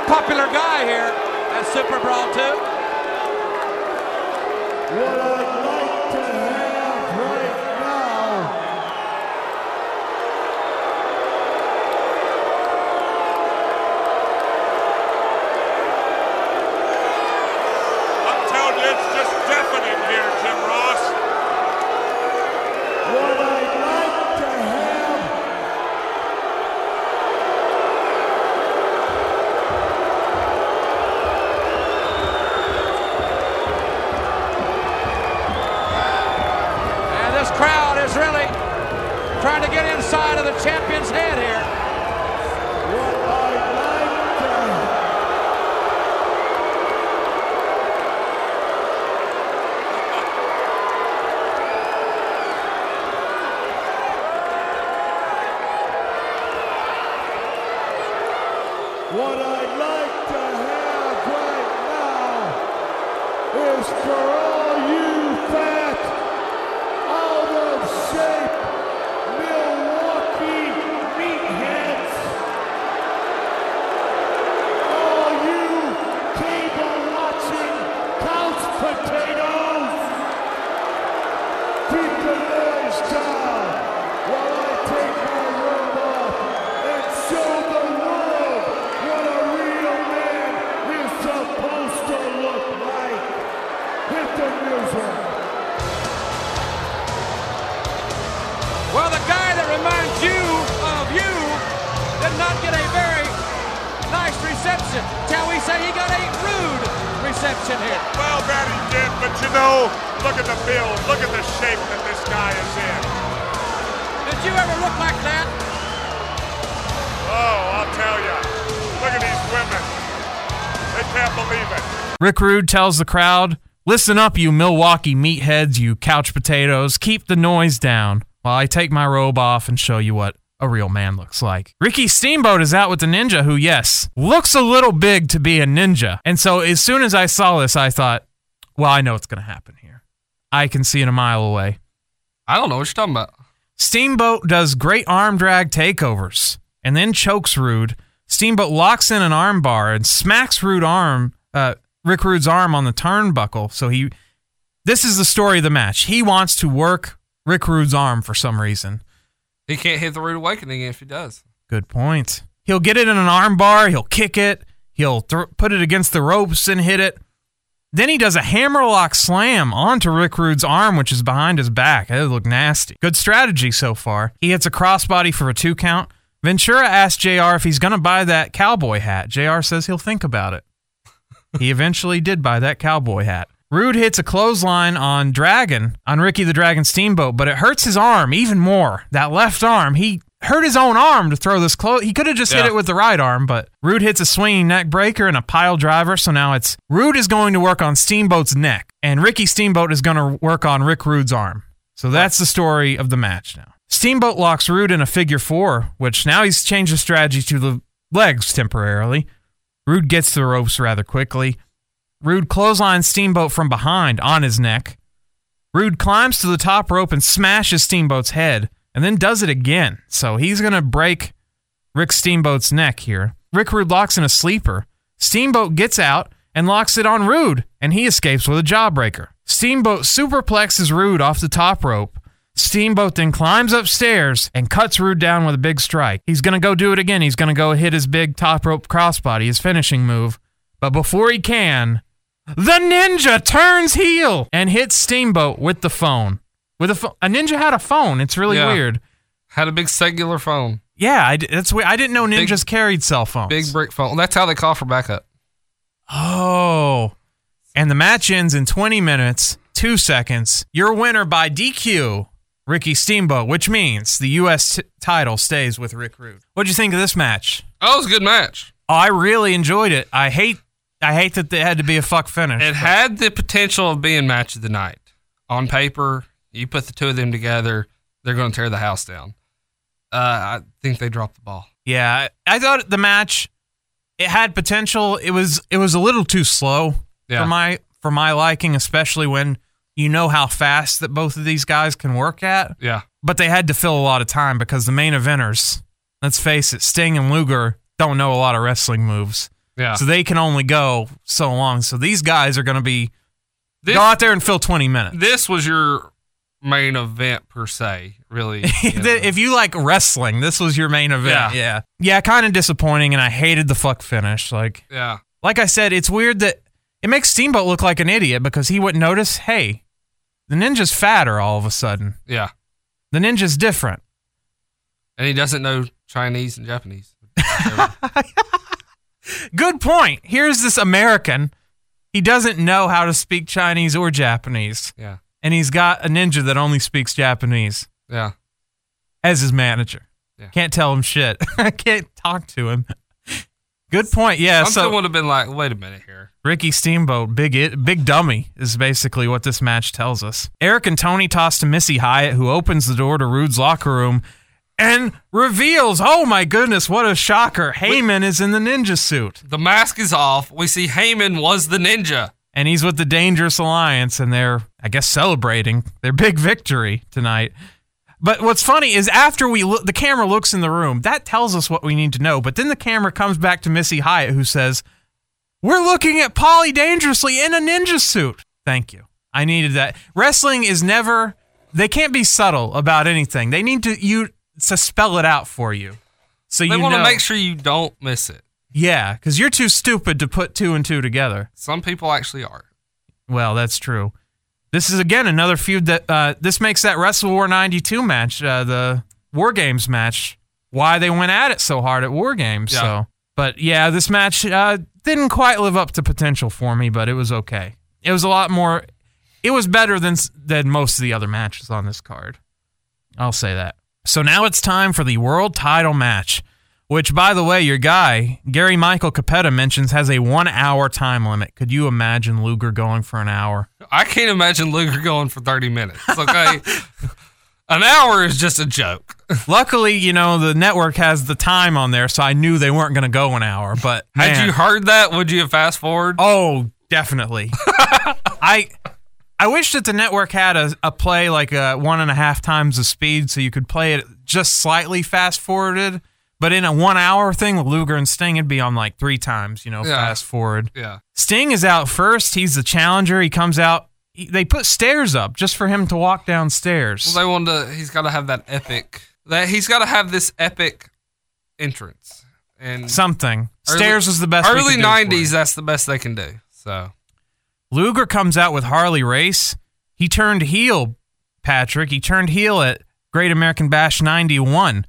[SPEAKER 5] Popular guy here at Super Brawl 2. Did not get a very nice reception. Shall we say he got a rude reception? here.
[SPEAKER 6] Well, that he did, but you know, look at the build. Look at the shape that this guy is in.
[SPEAKER 5] Did you ever look like that?
[SPEAKER 6] Oh, I'll tell you. Look at these women. They can't believe it.
[SPEAKER 2] Rick Rude tells the crowd, Listen up, you Milwaukee meatheads, you couch potatoes. Keep the noise down while I take my robe off and show you what a real man looks like. Ricky Steamboat is out with the ninja, who, yes, looks a little big to be a ninja. And so as soon as I saw this, I thought, well, I know what's going to happen here. I can see it a mile away.
[SPEAKER 3] I don't know what you're talking about.
[SPEAKER 2] Steamboat does great arm drag takeovers and then chokes Rude. Steamboat locks in an arm bar and smacks Rude arm, uh, Rick Rude's arm on the turnbuckle. So he, this is the story of the match. He wants to work Rick Rude's arm for some reason.
[SPEAKER 3] He can't hit the rude awakening if he does.
[SPEAKER 2] Good point. He'll get it in an arm bar. He'll kick it. He'll thr put it against the ropes and hit it. Then he does a hammerlock slam onto Rick Rude's arm, which is behind his back. It looked nasty. Good strategy so far. He hits a crossbody for a two count. Ventura asks JR if he's going to buy that cowboy hat. JR says he'll think about it. he eventually did buy that cowboy hat. Rude hits a clothesline on Dragon, on Ricky the Dragon Steamboat, but it hurts his arm even more. That left arm, he hurt his own arm to throw this close. He could have just hit it with the right arm, but Rude hits a swinging neck breaker and a pile driver. So now it's Rude is going to work on Steamboat's neck, and Ricky Steamboat is going to work on Rick Rude's arm. So that's the story of the match now. Steamboat locks Rude in a figure four, which now he's changed his strategy to the legs temporarily. Rude gets to the ropes rather quickly. Rude clotheslines Steamboat from behind on his neck. Rude climbs to the top rope and smashes Steamboat's head, and then does it again. So he's going to break Rick Steamboat's neck here. Rick Rude locks in a sleeper. Steamboat gets out and locks it on Rude, and he escapes with a jawbreaker. Steamboat superplexes Rude off the top rope. Steamboat then climbs upstairs and cuts Rude down with a big strike. He's going to go do it again. He's going to go hit his big top rope crossbody, his finishing move. But before he can, the ninja turns heel and hits Steamboat with the phone. With a, pho- a ninja had a phone. It's really
[SPEAKER 3] Yeah.
[SPEAKER 2] weird.
[SPEAKER 3] Had a big singular phone,
[SPEAKER 2] Yeah, I, d- that's weird. I didn't know
[SPEAKER 3] Big-
[SPEAKER 2] ninjas carried cell phones.
[SPEAKER 3] big brick phone. That's how they call for backup.
[SPEAKER 2] Oh. And the match ends in 20 minutes, 2 seconds. Your winner by DQ, Ricky Steamboat, which means the U.S. t- title stays with Rick Rude. What'd you think of this match?
[SPEAKER 3] Oh, it was a good match.
[SPEAKER 2] Oh, I really enjoyed it. I hate I hate that it had to be a fuck finish.
[SPEAKER 3] It had the potential of being match of the night. On paper, you put the two of them together, they're going to tear the house down. Uh, I think they dropped the ball.
[SPEAKER 2] Yeah, I I thought the match it had potential. It was it was a little too slow
[SPEAKER 3] Yeah.
[SPEAKER 2] for my for my liking, especially when you know how fast that both of these guys can work at.
[SPEAKER 3] Yeah.
[SPEAKER 2] But they had to fill a lot of time because the main eventers, let's face it, Sting and Luger don't know a lot of wrestling moves.
[SPEAKER 3] Yeah.
[SPEAKER 2] So they can only go so long. So these guys are going to be
[SPEAKER 3] This,
[SPEAKER 2] go out there and fill 20 minutes.
[SPEAKER 3] this was your main event, per se, really. you know.
[SPEAKER 2] if you like wrestling, this was your main event.
[SPEAKER 3] Yeah.
[SPEAKER 2] Yeah. Yeah, kind of disappointing and I hated the fuck finish. Like
[SPEAKER 3] yeah.
[SPEAKER 2] like I said, it's weird that it makes Steamboat look like an idiot because he wouldn't notice, hey, the ninja's fatter all of a sudden.
[SPEAKER 3] Yeah.
[SPEAKER 2] The ninja's different.
[SPEAKER 3] And he doesn't know Chinese and Japanese.
[SPEAKER 2] Good point. Here's this American. He doesn't know how to speak Chinese or Japanese.
[SPEAKER 3] Yeah.
[SPEAKER 2] And he's got a ninja that only speaks Japanese
[SPEAKER 3] Yeah.
[SPEAKER 2] as his manager.
[SPEAKER 3] Yeah.
[SPEAKER 2] Can't tell him shit. I can't talk to him. Good point. Yeah.
[SPEAKER 3] Something
[SPEAKER 2] so
[SPEAKER 3] would have been like, wait a minute here.
[SPEAKER 2] Ricky Steamboat, big it, big dummy, is basically what this match tells us. Eric and Tony toss to Missy Hyatt, who opens the door to Rude's locker room and reveals, oh my goodness, what a shocker. Heyman is in the ninja suit.
[SPEAKER 3] The mask is off. We see Heyman was the ninja.
[SPEAKER 2] And he's with the Dangerous Alliance, and they're, I guess, celebrating their big victory tonight. But what's funny is after we look, the camera looks in the room, that tells us what we need to know. But then the camera comes back to Missy Hyatt, who says, We're looking at Polly Dangerously in a ninja suit. Thank you. I needed that. Wrestling is never, they can't be subtle about anything. They need to, you, to spell it out for you. So
[SPEAKER 3] They
[SPEAKER 2] you
[SPEAKER 3] want to make sure you don't miss it.
[SPEAKER 2] Yeah, because you're too stupid to put two and two together.
[SPEAKER 3] Some people actually are.
[SPEAKER 2] Well, that's true. This is again another feud that uh, this makes that Wrestle War '92 match, uh, the War Games match, why they went at it so hard at War Games.
[SPEAKER 3] Yeah.
[SPEAKER 2] So But yeah, this match uh, didn't quite live up to potential for me, but it was okay. It was a lot more. It was better than than most of the other matches on this card. I'll say that. So now it's time for the world title match, which, by the way, your guy Gary Michael Cappetta mentions has a one hour time limit. Could you imagine Luger going for an hour?
[SPEAKER 3] I can't imagine Luger going for 30 minutes. Okay. An hour is just a joke.
[SPEAKER 2] Luckily, you know the network has the time on there, so I knew they weren't going to go an hour. But
[SPEAKER 3] Had you heard that, would you have fast forward?
[SPEAKER 2] Oh, definitely. I I wish that the network had a, a play like a one and a half times the speed, so you could play it just slightly fast forwarded. But in a one hour thing with Luger and Sting, it'd be on like three times, you know,
[SPEAKER 3] Yeah.
[SPEAKER 2] fast forward.
[SPEAKER 3] Yeah.
[SPEAKER 2] Sting is out first. He's the challenger. He comes out. he- they put stairs up just for him to walk downstairs.
[SPEAKER 3] Well, they wanted to, he's got to have that epic, that he's got to have this epic entrance. And
[SPEAKER 2] Something.
[SPEAKER 3] Early-
[SPEAKER 2] stairs is the best.
[SPEAKER 3] early
[SPEAKER 2] could do for
[SPEAKER 3] 90s, that's the best they can do. So,
[SPEAKER 2] Luger comes out with Harley Race. He turned heel, Patrick. He turned heel at Great American Bash 91.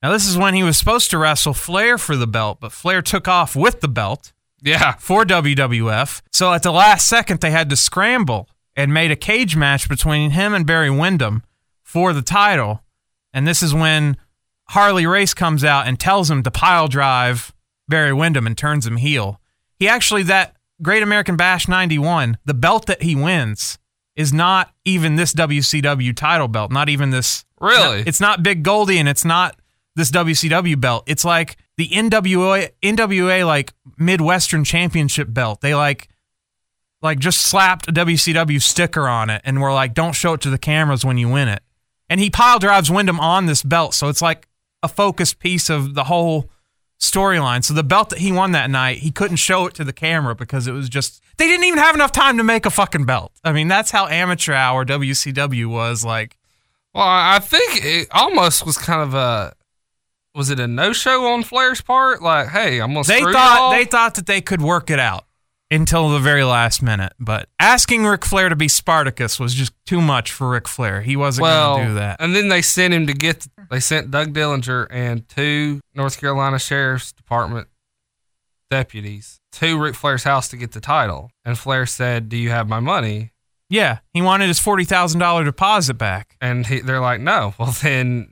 [SPEAKER 2] Now, this is when he was supposed to wrestle Flair for the belt, but Flair took off with the belt
[SPEAKER 3] yeah.
[SPEAKER 2] for WWF. So at the last second, they had to scramble and made a cage match between him and Barry Windham for the title. And this is when Harley Race comes out and tells him to pile drive Barry Windham and turns him heel. He actually, that Great American Bash 91, the belt that he wins is not even this WCW title belt, not even this.
[SPEAKER 3] Really?
[SPEAKER 2] It's not Big Goldie and it's not this WCW belt. It's like the NWA, NWA like Midwestern Championship belt. They like like just slapped a WCW sticker on it and were like, don't show it to the cameras when you win it. And he pile drives Windham on this belt. So it's like a focus piece of the whole storyline. So the belt that he won that night, he couldn't show it to the camera because it was just, they didn't even have enough time to make a fucking belt. I mean, that's how amateur hour WCW was like.
[SPEAKER 3] Well, I think it almost was kind of a. Was it a no show on Flair's part? Like, hey, I'm gonna
[SPEAKER 2] They thought they thought that they could work it out until the very last minute. But asking Ric Flair to be Spartacus was just too much for Ric Flair. He wasn't
[SPEAKER 3] well,
[SPEAKER 2] going to do that.
[SPEAKER 3] and then they sent him to get. They sent Doug Dillinger and two North Carolina Sheriff's Department deputies to Ric Flair's house to get the title. And Flair said, "Do you have my money?"
[SPEAKER 2] Yeah, he wanted his forty thousand dollar deposit back.
[SPEAKER 3] And he, they're like, "No." Well, then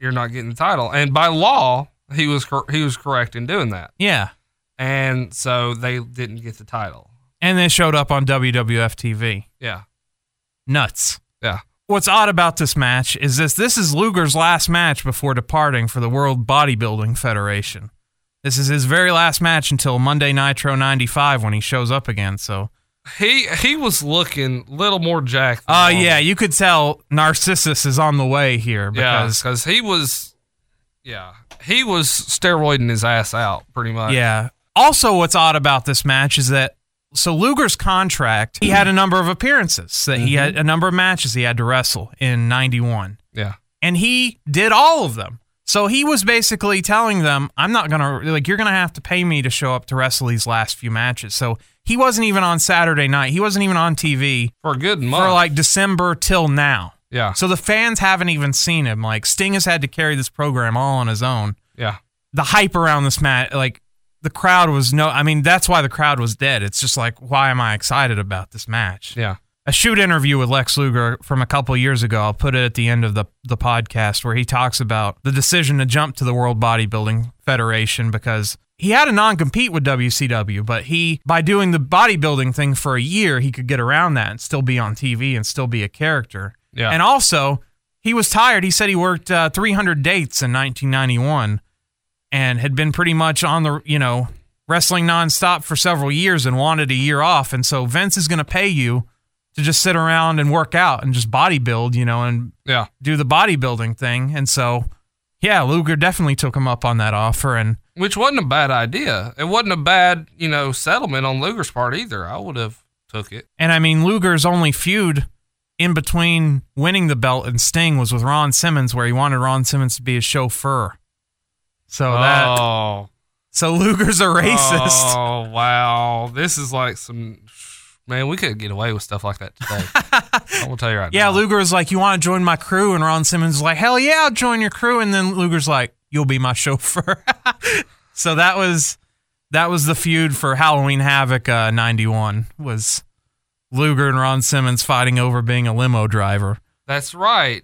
[SPEAKER 3] you're not getting the title. And by law, he was cor- he was correct in doing that.
[SPEAKER 2] Yeah,
[SPEAKER 3] And so they didn't get the title.
[SPEAKER 2] and they showed up on WWF TV.
[SPEAKER 3] Yeah.
[SPEAKER 2] Nuts.
[SPEAKER 3] Yeah.
[SPEAKER 2] What's odd about this match is this this is Luger's last match before departing for the World Bodybuilding Federation. This is his very last match until Monday Nitro 95 when he shows up again. So,
[SPEAKER 3] He he was looking a little more jacked. Oh
[SPEAKER 2] uh yeah, you could tell Narcissist is on the way here
[SPEAKER 3] yeah,
[SPEAKER 2] because
[SPEAKER 3] because he was, yeah, he was steroiding his ass out pretty much.
[SPEAKER 2] Yeah. Also, what's odd about this match is that so Luger's contract, he had a number of appearances that he had mm-hmm. a number of matches he had to wrestle in 91.
[SPEAKER 3] yeah,
[SPEAKER 2] And he did all of them. So he was basically telling them, I'm not going to, like, you're going to have to pay me to show up to wrestle these last few matches. So he wasn't even on Saturday night. He wasn't even on TV
[SPEAKER 3] for a good month.
[SPEAKER 2] for like December till now.
[SPEAKER 3] yeah,
[SPEAKER 2] So the fans haven't even seen him. Like, Sting has had to carry this program all on his own
[SPEAKER 3] yeah,
[SPEAKER 2] the hype around this match, like the crowd was no. I mean, that's why the crowd was dead. It's just like, why am I excited about this match?
[SPEAKER 3] yeah.
[SPEAKER 2] A shoot interview with Lex Luger from a couple years ago. I'll put it at the end of the the podcast where he talks about the decision to jump to the World Bodybuilding Federation because he had a non compete with WCW, but he by doing the bodybuilding thing for a year, he could get around that and still be on TV and still be a character.
[SPEAKER 3] Yeah.
[SPEAKER 2] And also, he was tired. He said he worked uh, 300 dates in 1991 and had been pretty much on the, you know, wrestling nonstop for several years and wanted a year off. And so Vince is going to pay you to just sit around and work out and just bodybuild, you know, and
[SPEAKER 3] Yeah.
[SPEAKER 2] do the bodybuilding thing. And so, yeah, Luger definitely took him up on that offer. And
[SPEAKER 3] Which wasn't a bad idea. It wasn't a bad, you know, settlement on Luger's part either. I would have took it.
[SPEAKER 2] And I mean, Luger's only feud in between winning the belt and Sting was with Ron Simmons, where he wanted Ron Simmons to be his chauffeur. So that
[SPEAKER 3] oh,
[SPEAKER 2] so Luger's a racist.
[SPEAKER 3] Oh wow, this is like some man. We could get away with stuff like that today. I'm gonna tell you right
[SPEAKER 2] yeah,
[SPEAKER 3] now.
[SPEAKER 2] Luger was like, "You want to join my crew?" And Ron Simmons is like, "Hell yeah, I'll join your crew." And then Luger's like, "You'll be my chauffeur." So that was that was the feud for Halloween Havoc uh, 91 was Luger and Ron Simmons fighting over being a limo driver.
[SPEAKER 3] That's right.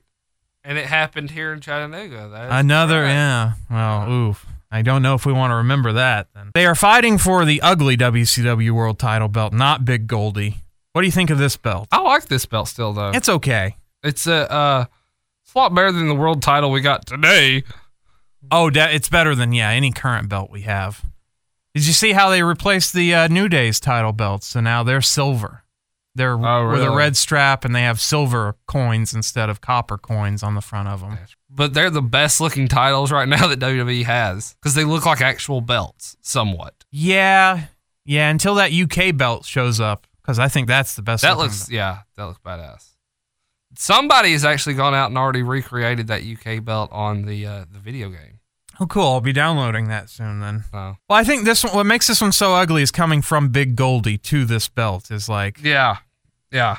[SPEAKER 3] And it happened here in Chattanooga.
[SPEAKER 2] Another,
[SPEAKER 3] correct.
[SPEAKER 2] yeah. Well, oof. I don't know if we want to remember that. Then they are fighting for the ugly WCW World Title belt, not Big Goldie. What do you think of this belt?
[SPEAKER 3] I like this belt still though.
[SPEAKER 2] It's okay.
[SPEAKER 3] It's a uh, it's a lot better than the world title we got today.
[SPEAKER 2] Oh, it's better than yeah any current belt we have. Did you see how they replaced the uh, New Day's title belts? So now they're silver. They're
[SPEAKER 3] Oh,
[SPEAKER 2] with a red strap, and they have silver coins instead of copper coins on the front of them.
[SPEAKER 3] But they're the best looking titles right now that WWE has because they look like actual belts somewhat.
[SPEAKER 2] Yeah, yeah. Until that UK belt shows up, because I think that's the best.
[SPEAKER 3] That looks
[SPEAKER 2] belt.
[SPEAKER 3] yeah, that looks badass. Somebody has actually gone out and already recreated that UK belt on the uh, the video game.
[SPEAKER 2] Oh, cool. I'll be downloading that soon then. Well, I think this one. What makes this one so ugly is coming from Big Goldie to this belt is like
[SPEAKER 3] yeah, yeah,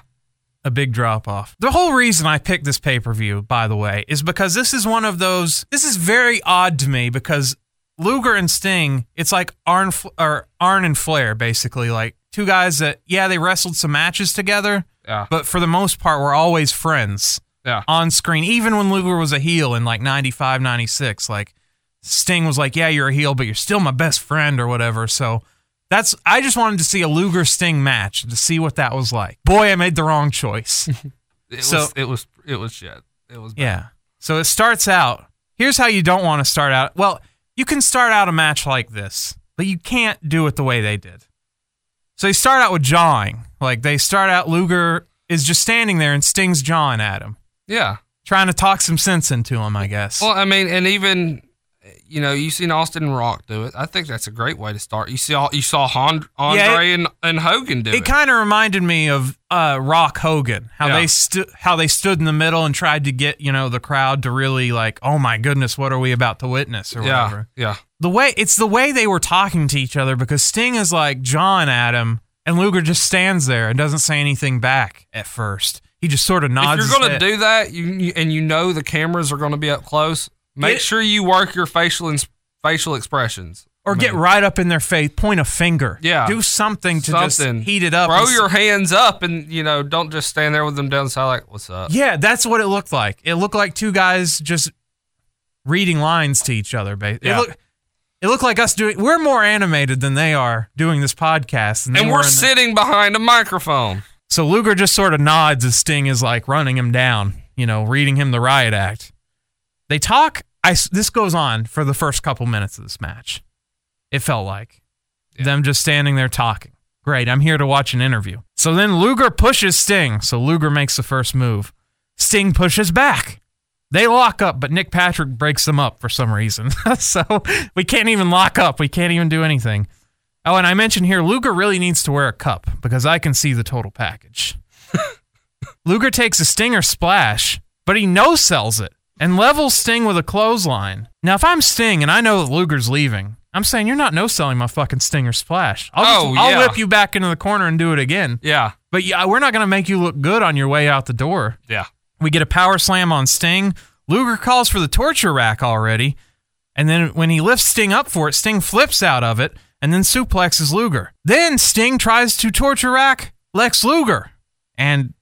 [SPEAKER 2] a big drop off. The whole reason I picked this pay per view, by the way, is because this is one of those. This is very odd to me because Luger and Sting, it's like Arn or Arn and Flair, basically like two guys that yeah they wrestled some matches together,
[SPEAKER 3] yeah,
[SPEAKER 2] but for the most part were always friends
[SPEAKER 3] yeah.
[SPEAKER 2] on screen. Even when Luger was a heel in like 95, 96, like Sting was like, yeah, you're a heel, but you're still my best friend or whatever. So. That's I just wanted to see a Luger Sting match to see what that was like. Boy, I made the wrong choice.
[SPEAKER 3] It
[SPEAKER 2] So-
[SPEAKER 3] was it was it was shit. It was bad.
[SPEAKER 2] Yeah. So it starts out. Here's how you don't want to start out. Well, you can start out a match like this, but you can't do it the way they did. So they start out with jawing. Like they start out, Luger is just standing there and Sting's jawing at him,
[SPEAKER 3] yeah.
[SPEAKER 2] trying to talk some sense into him, I guess.
[SPEAKER 3] Well, I mean, and even you know, you seen Austin Rock do it. I think that's a great way to start. You saw you saw Hon- Andre and, and Hogan do it.
[SPEAKER 2] it kind of reminded me of uh, Rock Hogan, how
[SPEAKER 3] Yeah.
[SPEAKER 2] they stood, how they stood in the middle and tried to get you know the crowd to really like, oh my goodness, what are we about to witness or
[SPEAKER 3] yeah,
[SPEAKER 2] whatever.
[SPEAKER 3] yeah,
[SPEAKER 2] the way it's the way they were talking to each other because Sting is like John Adam and Luger just stands there and doesn't say anything back at first. He just sort of nods.
[SPEAKER 3] if you're gonna do that, you, you and you know the cameras are gonna be up close, make
[SPEAKER 2] It-
[SPEAKER 3] sure you work your facial and facial expressions.
[SPEAKER 2] or
[SPEAKER 3] I
[SPEAKER 2] get right up in their face, point a finger.
[SPEAKER 3] Yeah.
[SPEAKER 2] do something to
[SPEAKER 3] something.
[SPEAKER 2] just heat it up.
[SPEAKER 3] Throw
[SPEAKER 2] and s-
[SPEAKER 3] your hands up, and you know, don't just stand there with them down the side like, "What's up?"
[SPEAKER 2] Yeah, that's what it looked like. It looked like two guys just reading lines to each other. Ba-
[SPEAKER 3] Yeah.
[SPEAKER 2] It looked. It looked like us doing. We're more animated than they are doing this podcast,
[SPEAKER 3] And
[SPEAKER 2] were
[SPEAKER 3] we're
[SPEAKER 2] in the-
[SPEAKER 3] sitting behind a microphone.
[SPEAKER 2] So Luger just sort of nods as Sting is like running him down, you know, reading him the riot act. They talk. I this goes on for the first couple minutes of this match. It felt like them just standing there talking. Great, I'm here to watch an interview. So then Luger pushes Sting. So Luger makes the first move. Sting pushes back. They lock up, but Nick Patrick breaks them up for some reason. so we can't even lock up. We can't even do anything. Oh, and I mentioned here, Luger really needs to wear a cup because I can see the total package. Luger takes a stinger splash, but he no sells it and levels Sting with a clothesline. Now, if I'm Sting and I know that Luger's leaving, I'm saying you're not no selling my fucking stinger splash. I'll, just,
[SPEAKER 3] Oh,
[SPEAKER 2] I'll whip you back into the corner and do it again.
[SPEAKER 3] Yeah,
[SPEAKER 2] But yeah, we're not going to make you look good on your way out the door.
[SPEAKER 3] yeah.
[SPEAKER 2] We get a power slam on Sting. Luger calls for the torture rack already. And then when he lifts Sting up for it, Sting flips out of it and then suplexes Luger. Then Sting tries to torture rack Lex Luger and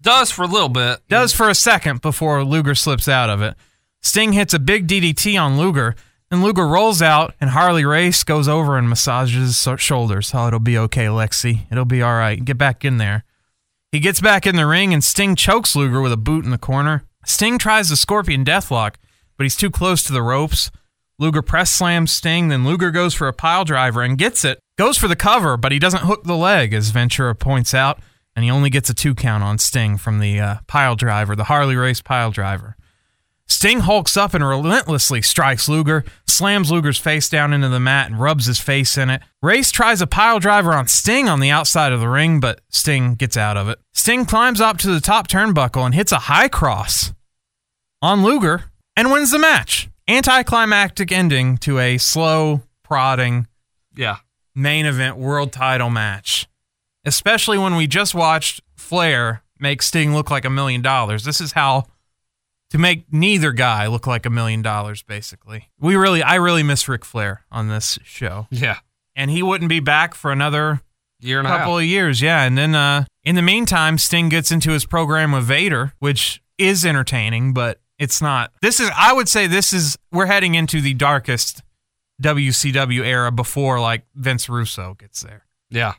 [SPEAKER 3] Does for a little bit.
[SPEAKER 2] does for a second before Luger slips out of it. Sting hits a big DDT on Luger. and Luger rolls out and Harley Race goes over and massages his shoulders. Oh, it'll be okay, Lexi. It'll be all right. Get back in there. He gets back in the ring and Sting chokes Luger with a boot in the corner. Sting tries the Scorpion Deathlock, but he's too close to the ropes. Luger press slams Sting, then Luger goes for a pile driver and gets it. Goes for the cover, but he doesn't hook the leg, as Ventura points out, and he only gets a two count on Sting from the uh, pile driver, the Harley Race pile driver. Sting hulks up and relentlessly strikes Luger, slams Luger's face down into the mat and rubs his face in it. Race tries a pile driver on Sting on the outside of the ring, but Sting gets out of it. Sting climbs up to the top turnbuckle and hits a high cross on Luger and wins the match. Anticlimactic ending to a slow, prodding
[SPEAKER 3] Yeah.
[SPEAKER 2] main event world title match. Especially when we just watched Flair make Sting look like a million dollars. This is how to make neither guy look like a million dollars. Basically, we really, I really miss Ric Flair on this show,
[SPEAKER 3] Yeah.
[SPEAKER 2] and he wouldn't be back for another
[SPEAKER 3] Year and a
[SPEAKER 2] couple
[SPEAKER 3] half.
[SPEAKER 2] of years. Yeah, and then uh, in the meantime, Sting gets into his program with Vader, which is entertaining, but it's not. This is, I would say, this is we're heading into the darkest WCW era before like Vince Russo gets there.
[SPEAKER 3] Yeah.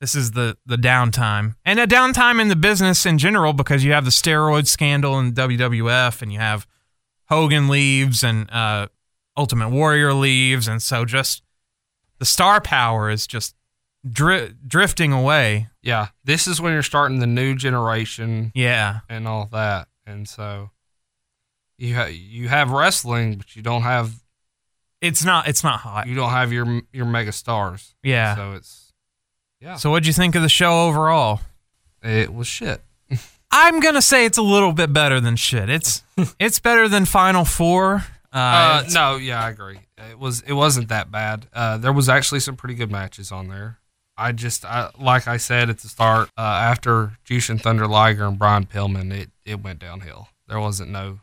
[SPEAKER 2] This is the the downtime and a downtime in the business in general because you have the steroid scandal in WWF and you have Hogan leaves and uh, Ultimate Warrior leaves and so just the star power is just dri- drifting away.
[SPEAKER 3] Yeah. This is when you're starting the new generation
[SPEAKER 2] Yeah,
[SPEAKER 3] and all that. And so you ha- you have wrestling, but you don't have
[SPEAKER 2] it's not it's not hot.
[SPEAKER 3] you don't have your your mega stars.
[SPEAKER 2] Yeah.
[SPEAKER 3] So it's yeah.
[SPEAKER 2] So what'd you think of the show overall?
[SPEAKER 3] It was shit.
[SPEAKER 2] I'm gonna say it's a little bit better than shit. It's it's better than Final Four. Uh,
[SPEAKER 3] Uh, no, yeah, I agree. It was it wasn't that bad. Uh, there was actually some pretty good matches on there. I just I, like I said at the start, uh, after Jushin Thunder Liger and Brian Pillman, it it went downhill. There wasn't no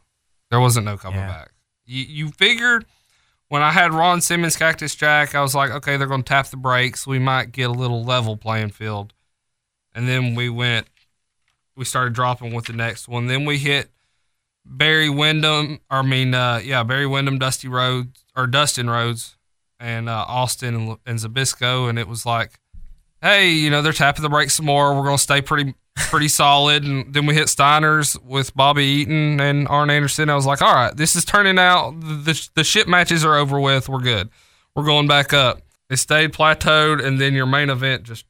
[SPEAKER 3] there wasn't no coming
[SPEAKER 2] Yeah.
[SPEAKER 3] back. You you figured when I had Ron Simmons Cactus Jack, I was like, okay, they're going to tap the brakes. We might get a little level playing field. And then we went, we started dropping with the next one. Then we hit Barry Windham, I mean, uh, yeah, Barry Windham, Dusty Rhodes, or Dustin Rhodes, and uh, Austin and, and Zbyszko. And it was like, hey, you know, they're tapping the brakes some more. We're going to stay pretty pretty solid. And then we hit Steiners with Bobby Eaton and Arn Anderson. I was like, all right, this is turning out. The, the shit matches are over with. We're good. We're going back up. It stayed plateaued, and then your main event just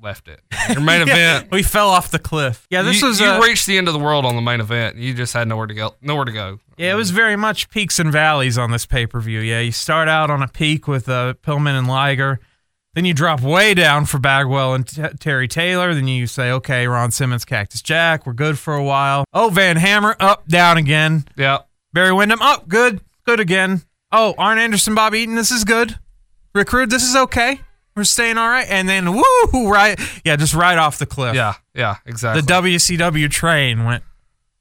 [SPEAKER 3] left it. Your main event.
[SPEAKER 2] we fell off the cliff. Yeah, this
[SPEAKER 3] you,
[SPEAKER 2] was
[SPEAKER 3] you
[SPEAKER 2] uh,
[SPEAKER 3] reached the end of the world on the main event. You just had nowhere to go. Nowhere to go.
[SPEAKER 2] Yeah, it was very much peaks and valleys on this pay per view. Yeah, you start out on a peak with uh, Pillman and Liger, then you drop way down for Bagwell and T- Terry Taylor. Then you say, okay, Ron Simmons, Cactus Jack, we're good for a while. Oh, Van Hammer, up, down again.
[SPEAKER 3] Yeah.
[SPEAKER 2] Barry Windham, up, good, good again. Oh, Arn Anderson, Bob Eaton, this is good. Recruit, this is okay. We're staying all right. And then, woo, right, yeah, just right off the cliff.
[SPEAKER 3] Yeah. Yeah. Exactly.
[SPEAKER 2] The WCW train went,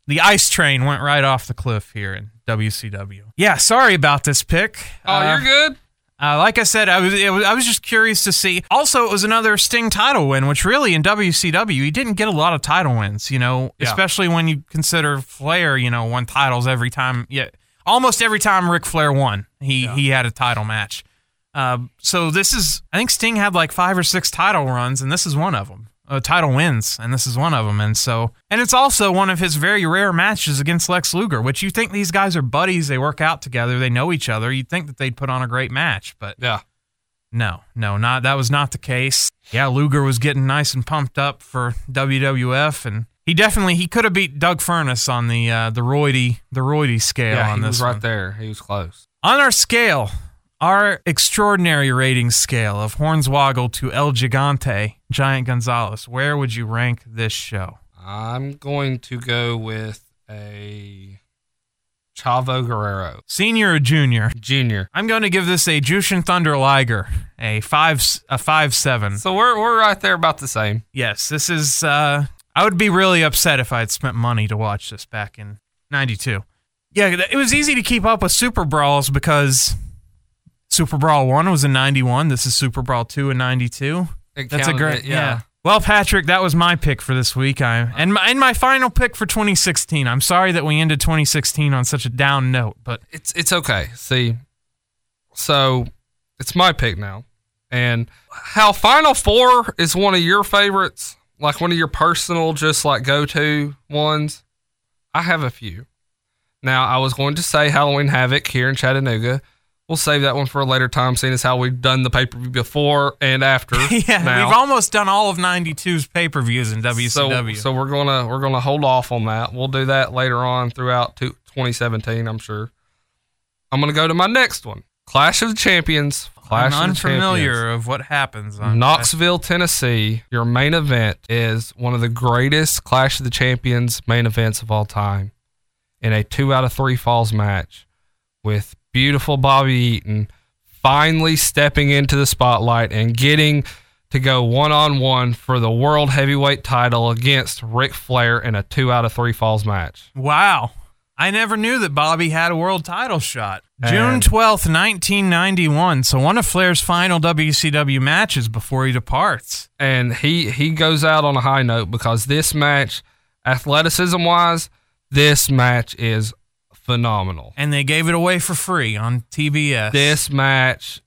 [SPEAKER 2] the ice train went right off the cliff here in WCW. Yeah, sorry about this pick.
[SPEAKER 3] oh,
[SPEAKER 2] Uh,
[SPEAKER 3] you're good.
[SPEAKER 2] Uh, like I said, I was, it was I was just curious to see. Also, it was another Sting title win, which really in WCW he didn't get a lot of title wins. You know,
[SPEAKER 3] Yeah.
[SPEAKER 2] especially when you consider Flair. You know, won titles every time. Yeah, almost every time Ric Flair won, he he had a title match. Uh, so this is, I think Sting had like five or six title runs, and this is one of them. Uh, title wins, and this is one of them. And so, and it's also one of his very rare matches against Lex Luger, which you think these guys are buddies, they work out together, they know each other. You'd think that they'd put on a great match, but
[SPEAKER 3] Yeah.
[SPEAKER 2] no, no, not that was not the case. Yeah, Luger was getting nice and pumped up for WWF, and he definitely he could have beat Doug Furnas on the uh, the roidy the roidy scale
[SPEAKER 3] Yeah.
[SPEAKER 2] on
[SPEAKER 3] He
[SPEAKER 2] this
[SPEAKER 3] was right
[SPEAKER 2] one.
[SPEAKER 3] there. He was close.
[SPEAKER 2] On our scale, our extraordinary rating scale of Hornswoggle to El Gigante, Giant Gonzalez, where would you rank this show?
[SPEAKER 3] I'm going to go with a Chavo Guerrero
[SPEAKER 2] Senior or junior?
[SPEAKER 3] Junior.
[SPEAKER 2] I'm going to give this a Jushin Thunder Liger, a five a five seven.
[SPEAKER 3] So we're we're right there about the same.
[SPEAKER 2] Yes, this is. Uh, I would be really upset if I had spent money to watch this back in '92. Yeah, it was easy to keep up with Super Brawls because Super Brawl One was in '91. This is Super Brawl Two in '92.
[SPEAKER 3] It
[SPEAKER 2] That's a great.
[SPEAKER 3] it,
[SPEAKER 2] yeah. Well, Patrick, that was my pick for this week. I and my, and my final pick for 2016. I'm sorry that we ended 2016 on such a down note, but
[SPEAKER 3] It's it's okay. See, so it's my pick now, and how Final Four is one of your favorites, like one of your personal, just like go to ones. I have a few. Now I was going to say Halloween Havoc here in Chattanooga. We'll save that one for a later time, seeing as how we've done the pay per view before and after.
[SPEAKER 2] yeah,
[SPEAKER 3] now.
[SPEAKER 2] we've almost done all of 92's pay per views in WCW.
[SPEAKER 3] So, so we're gonna we're gonna hold off on that. We'll do that later on throughout two- 2017, I'm sure. I'm gonna go to my next one, Clash of the Champions. Clash
[SPEAKER 2] I'm
[SPEAKER 3] of
[SPEAKER 2] unfamiliar
[SPEAKER 3] Champions.
[SPEAKER 2] of what happens on
[SPEAKER 3] Knoxville, Tennessee. Your main event is one of the greatest Clash of the Champions main events of all time, in a two out of three falls match, with beautiful Bobby Eaton finally stepping into the spotlight and getting to go one on one for the world heavyweight title against Ric Flair in a two out of three falls match.
[SPEAKER 2] Wow. I never knew that Bobby had a world title shot.
[SPEAKER 3] And-
[SPEAKER 2] June 12th, 1991. So one of Flair's final WCW matches before he departs.
[SPEAKER 3] and he he goes out on a high note because this match, athleticism wise, this match is phenomenal.
[SPEAKER 2] And they gave it away for free on TBS.
[SPEAKER 3] This match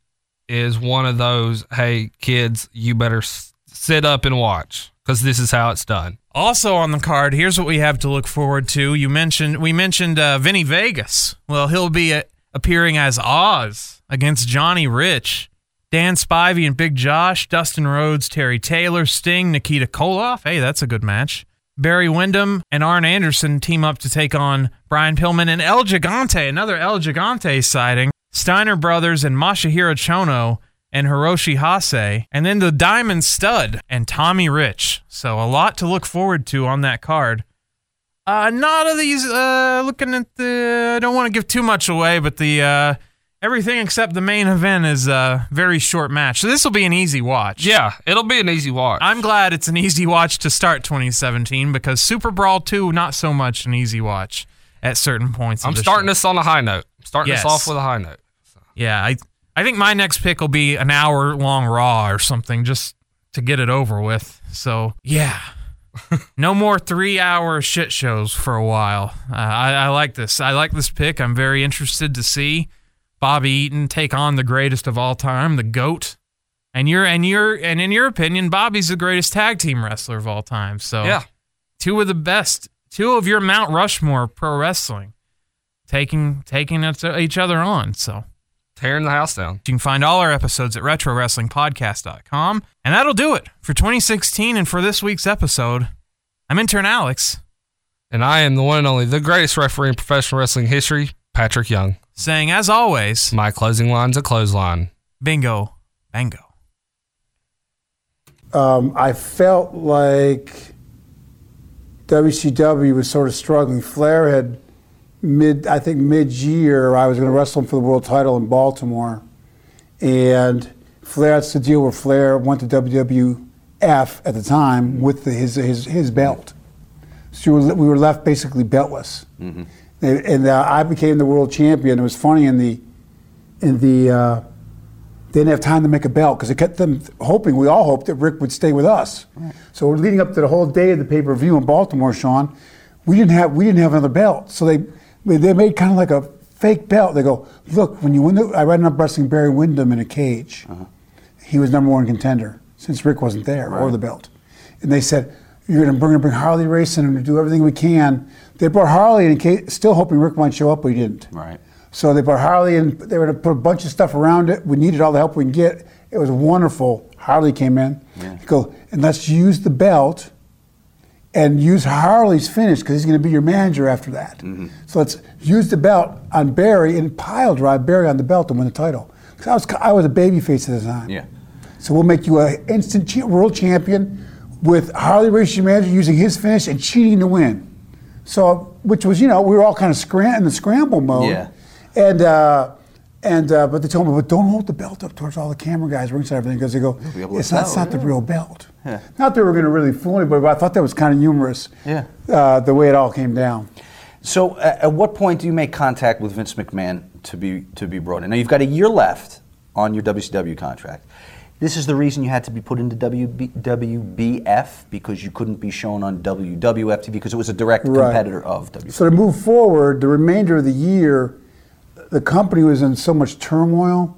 [SPEAKER 3] is one of those. Hey kids, you better s- sit up and watch because this is how it's done.
[SPEAKER 2] Also on the card, here's what we have to look forward to. You mentioned we mentioned uh, Vinny Vegas. Well, he'll be uh, appearing as Oz against Johnny Rich, Dan Spivey and Big Josh, Dustin Rhodes, Terry Taylor, Sting, Nikita Koloff. Hey, that's a good match. Barry Windham and Arn Anderson team up to take on Brian Pillman and El Gigante, another El Gigante sighting. Steiner Brothers and Masahiro Chono and Hiroshi Hase, and then the Diamond Stud and Tommy Rich. So a lot to look forward to on that card. Uh, not of these. Uh, looking at the, I don't want to give too much away, but the uh, everything except the main event is a very short match. So this will be an easy watch.
[SPEAKER 3] Yeah, it'll be an easy watch.
[SPEAKER 2] I'm glad it's an easy watch to start 2017 because Super Brawl 2 not so much an easy watch at certain points.
[SPEAKER 3] I'm starting
[SPEAKER 2] show.
[SPEAKER 3] this on a high note. I'm Starting
[SPEAKER 2] Yes.
[SPEAKER 3] this off with a high note.
[SPEAKER 2] Yeah, I I think my next pick will be an hour long Raw or something just to get it over with. So yeah, no more three hour shit shows for a while. Uh, I, I like this. I like this pick. I'm very interested to see Bobby Eaton take on the greatest of all time, the goat. And you're and you're and in your opinion, Bobby's the greatest tag team wrestler of all time. So
[SPEAKER 3] Yeah.
[SPEAKER 2] two of the best, two of your Mount Rushmore pro wrestling, taking taking each other on. So.
[SPEAKER 3] Tearing the house down.
[SPEAKER 2] You can find all our episodes at retrowrestlingpodcast.com. And that'll do it for 2016 and for this week's episode. I'm intern Alex
[SPEAKER 3] And I am the one and only, the greatest referee in professional wrestling history, Patrick Young.
[SPEAKER 2] Saying, as always,
[SPEAKER 3] My closing line's a clothesline.
[SPEAKER 2] bingo, bango.
[SPEAKER 7] um, I felt like WCW was sort of struggling. Flair had mid, I think mid-year, I was going to wrestle him for the world title in Baltimore, and Flair that's the deal where Flair went to WWF at the time with the, his, his his belt. So we were, we were left basically beltless, and, and uh, I became the world champion. It was funny in the in the. Uh, they didn't have time to make a belt because it kept them hoping. We all hoped that Ric would stay with us. Right. So we're leading up to the whole day of the pay per view in Baltimore, Sean. We didn't have we didn't have another belt, so they they made kind of like a fake belt. They go, look, when you win the, I ended up wrestling Barry Windham in a cage. Uh-huh. He was number one contender since Ric wasn't there or the belt, and they said. You're going to bring, bring Harley racing and do everything we can. They brought Harley in case, still hoping Ric might show up, but he didn't.
[SPEAKER 8] Right.
[SPEAKER 7] So they brought Harley and they were going to put a bunch of stuff around it. We needed all the help we can get. It was wonderful. Harley came in. He go, and let's use the belt and use Harley's finish because he's going to be your manager after that. Mm-hmm. So let's use the belt on Barry and pile drive Barry on the belt and win the title. Because I was, I was a babyface at the time.
[SPEAKER 8] Yeah.
[SPEAKER 7] So we'll make you an instant world champion with Harley Race your manager using his finish and cheating to win. So, which was, you know, we were all kind of scram- in the scramble mode.
[SPEAKER 8] Yeah.
[SPEAKER 7] And uh, and uh, but they told me, but don't hold the belt up towards all the camera guys, ringside, everything, because they go,
[SPEAKER 8] be
[SPEAKER 7] it's not, it's not the real belt.
[SPEAKER 8] Yeah.
[SPEAKER 7] Not that we were going to really fool anybody, but I thought that was kind of humorous.
[SPEAKER 8] Yeah.
[SPEAKER 7] Uh, the way it all came down.
[SPEAKER 8] So, uh, at what point do you make contact with Vince McMahon to be to be brought in? Now, you've got a year left on your WCW contract. This is the reason you had to be put into WB, WBF because you couldn't be shown on WWF TV because it was a direct
[SPEAKER 7] Right.
[SPEAKER 8] competitor of WWF.
[SPEAKER 7] So to move forward, the remainder of the year, the company was in so much turmoil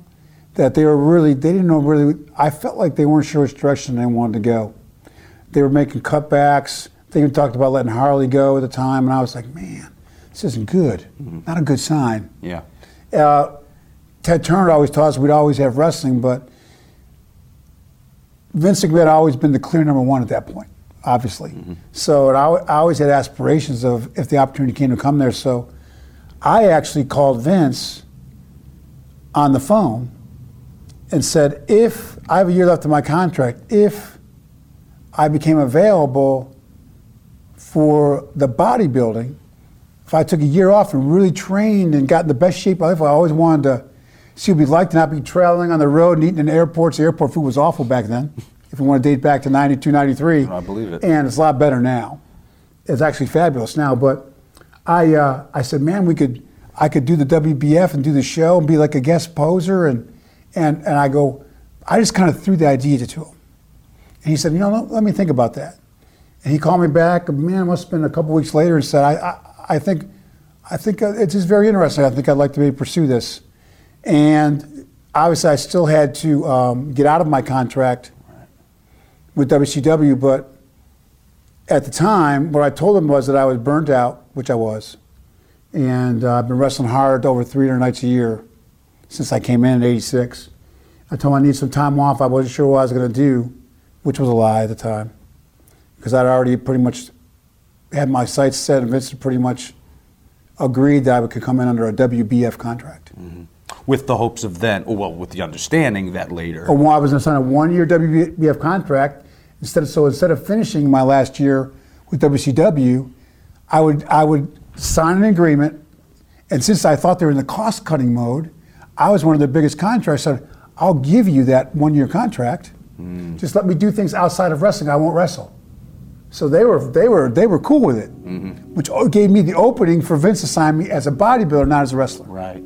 [SPEAKER 7] that they were really they didn't know really. I felt like they weren't sure which direction they wanted to go. They were making cutbacks. They even talked about letting Harley go at the time, and I was like, man, this isn't good. Not a good sign.
[SPEAKER 8] yeah.
[SPEAKER 7] Uh, Ted Turner always taught us we'd always have wrestling, but Vince McMahon had always been the clear number one at that point, obviously. Mm-hmm. So and I, I always had aspirations of if the opportunity came to come there. So I actually called Vince on the phone and said, if I have a year left of my contract, if I became available for the bodybuilding, if I took a year off and really trained and got in the best shape of my life, I always wanted to see what it'd be like to not be traveling on the road and eating in airports. The airport food was awful back then. If you want to date back to 92, 93.
[SPEAKER 8] I believe it.
[SPEAKER 7] And it's a lot better now. It's actually fabulous now. But I uh, I said, man, we could I could do the WBF and do the show and be like a guest poser and and and I go, I just kind of threw the idea to him, and he said, you know, let, let me think about that. And he called me back. Man, it must have been a couple weeks later, and said, I I, I think I think uh, it's just very interesting. I think I'd like to maybe pursue this, and obviously I still had to um, get out of my contract with WCW, but at the time, what I told them was that I was burnt out, which I was, and uh, I've been wrestling hard over 300 nights a year since I came in in '86. I told him I need some time off. I wasn't sure what I was going to do, which was a lie at the time, because I'd already pretty much had my sights set, and Vince pretty much agreed that I could come in under a WBF contract.
[SPEAKER 8] With the hopes of then, or well, with the understanding that later.
[SPEAKER 7] Or I was going to sign a one-year WBF contract instead of so instead of finishing my last year with WCW, I would I would sign an agreement, and since I thought they were in the cost-cutting mode, I was one of the biggest contracts. I said, "I'll give you that one-year contract. Hmm. Just let me do things outside of wrestling. I won't wrestle." So they were they were they were cool with it, mm-hmm. which gave me the opening for Vince to sign me as a bodybuilder, not as a wrestler.
[SPEAKER 8] Right.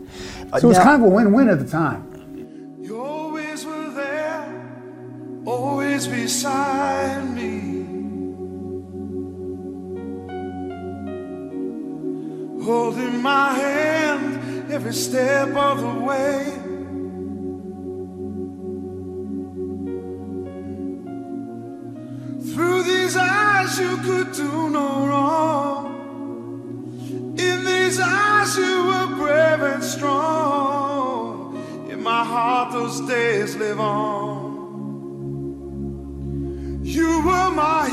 [SPEAKER 7] So it was kind of a win-win at the time.
[SPEAKER 9] You always were there, always beside me. Holding my hand every step of the way. Through these eyes, you could do no wrong. In these eyes, you were brave and strong. In my heart, those days live on. You were my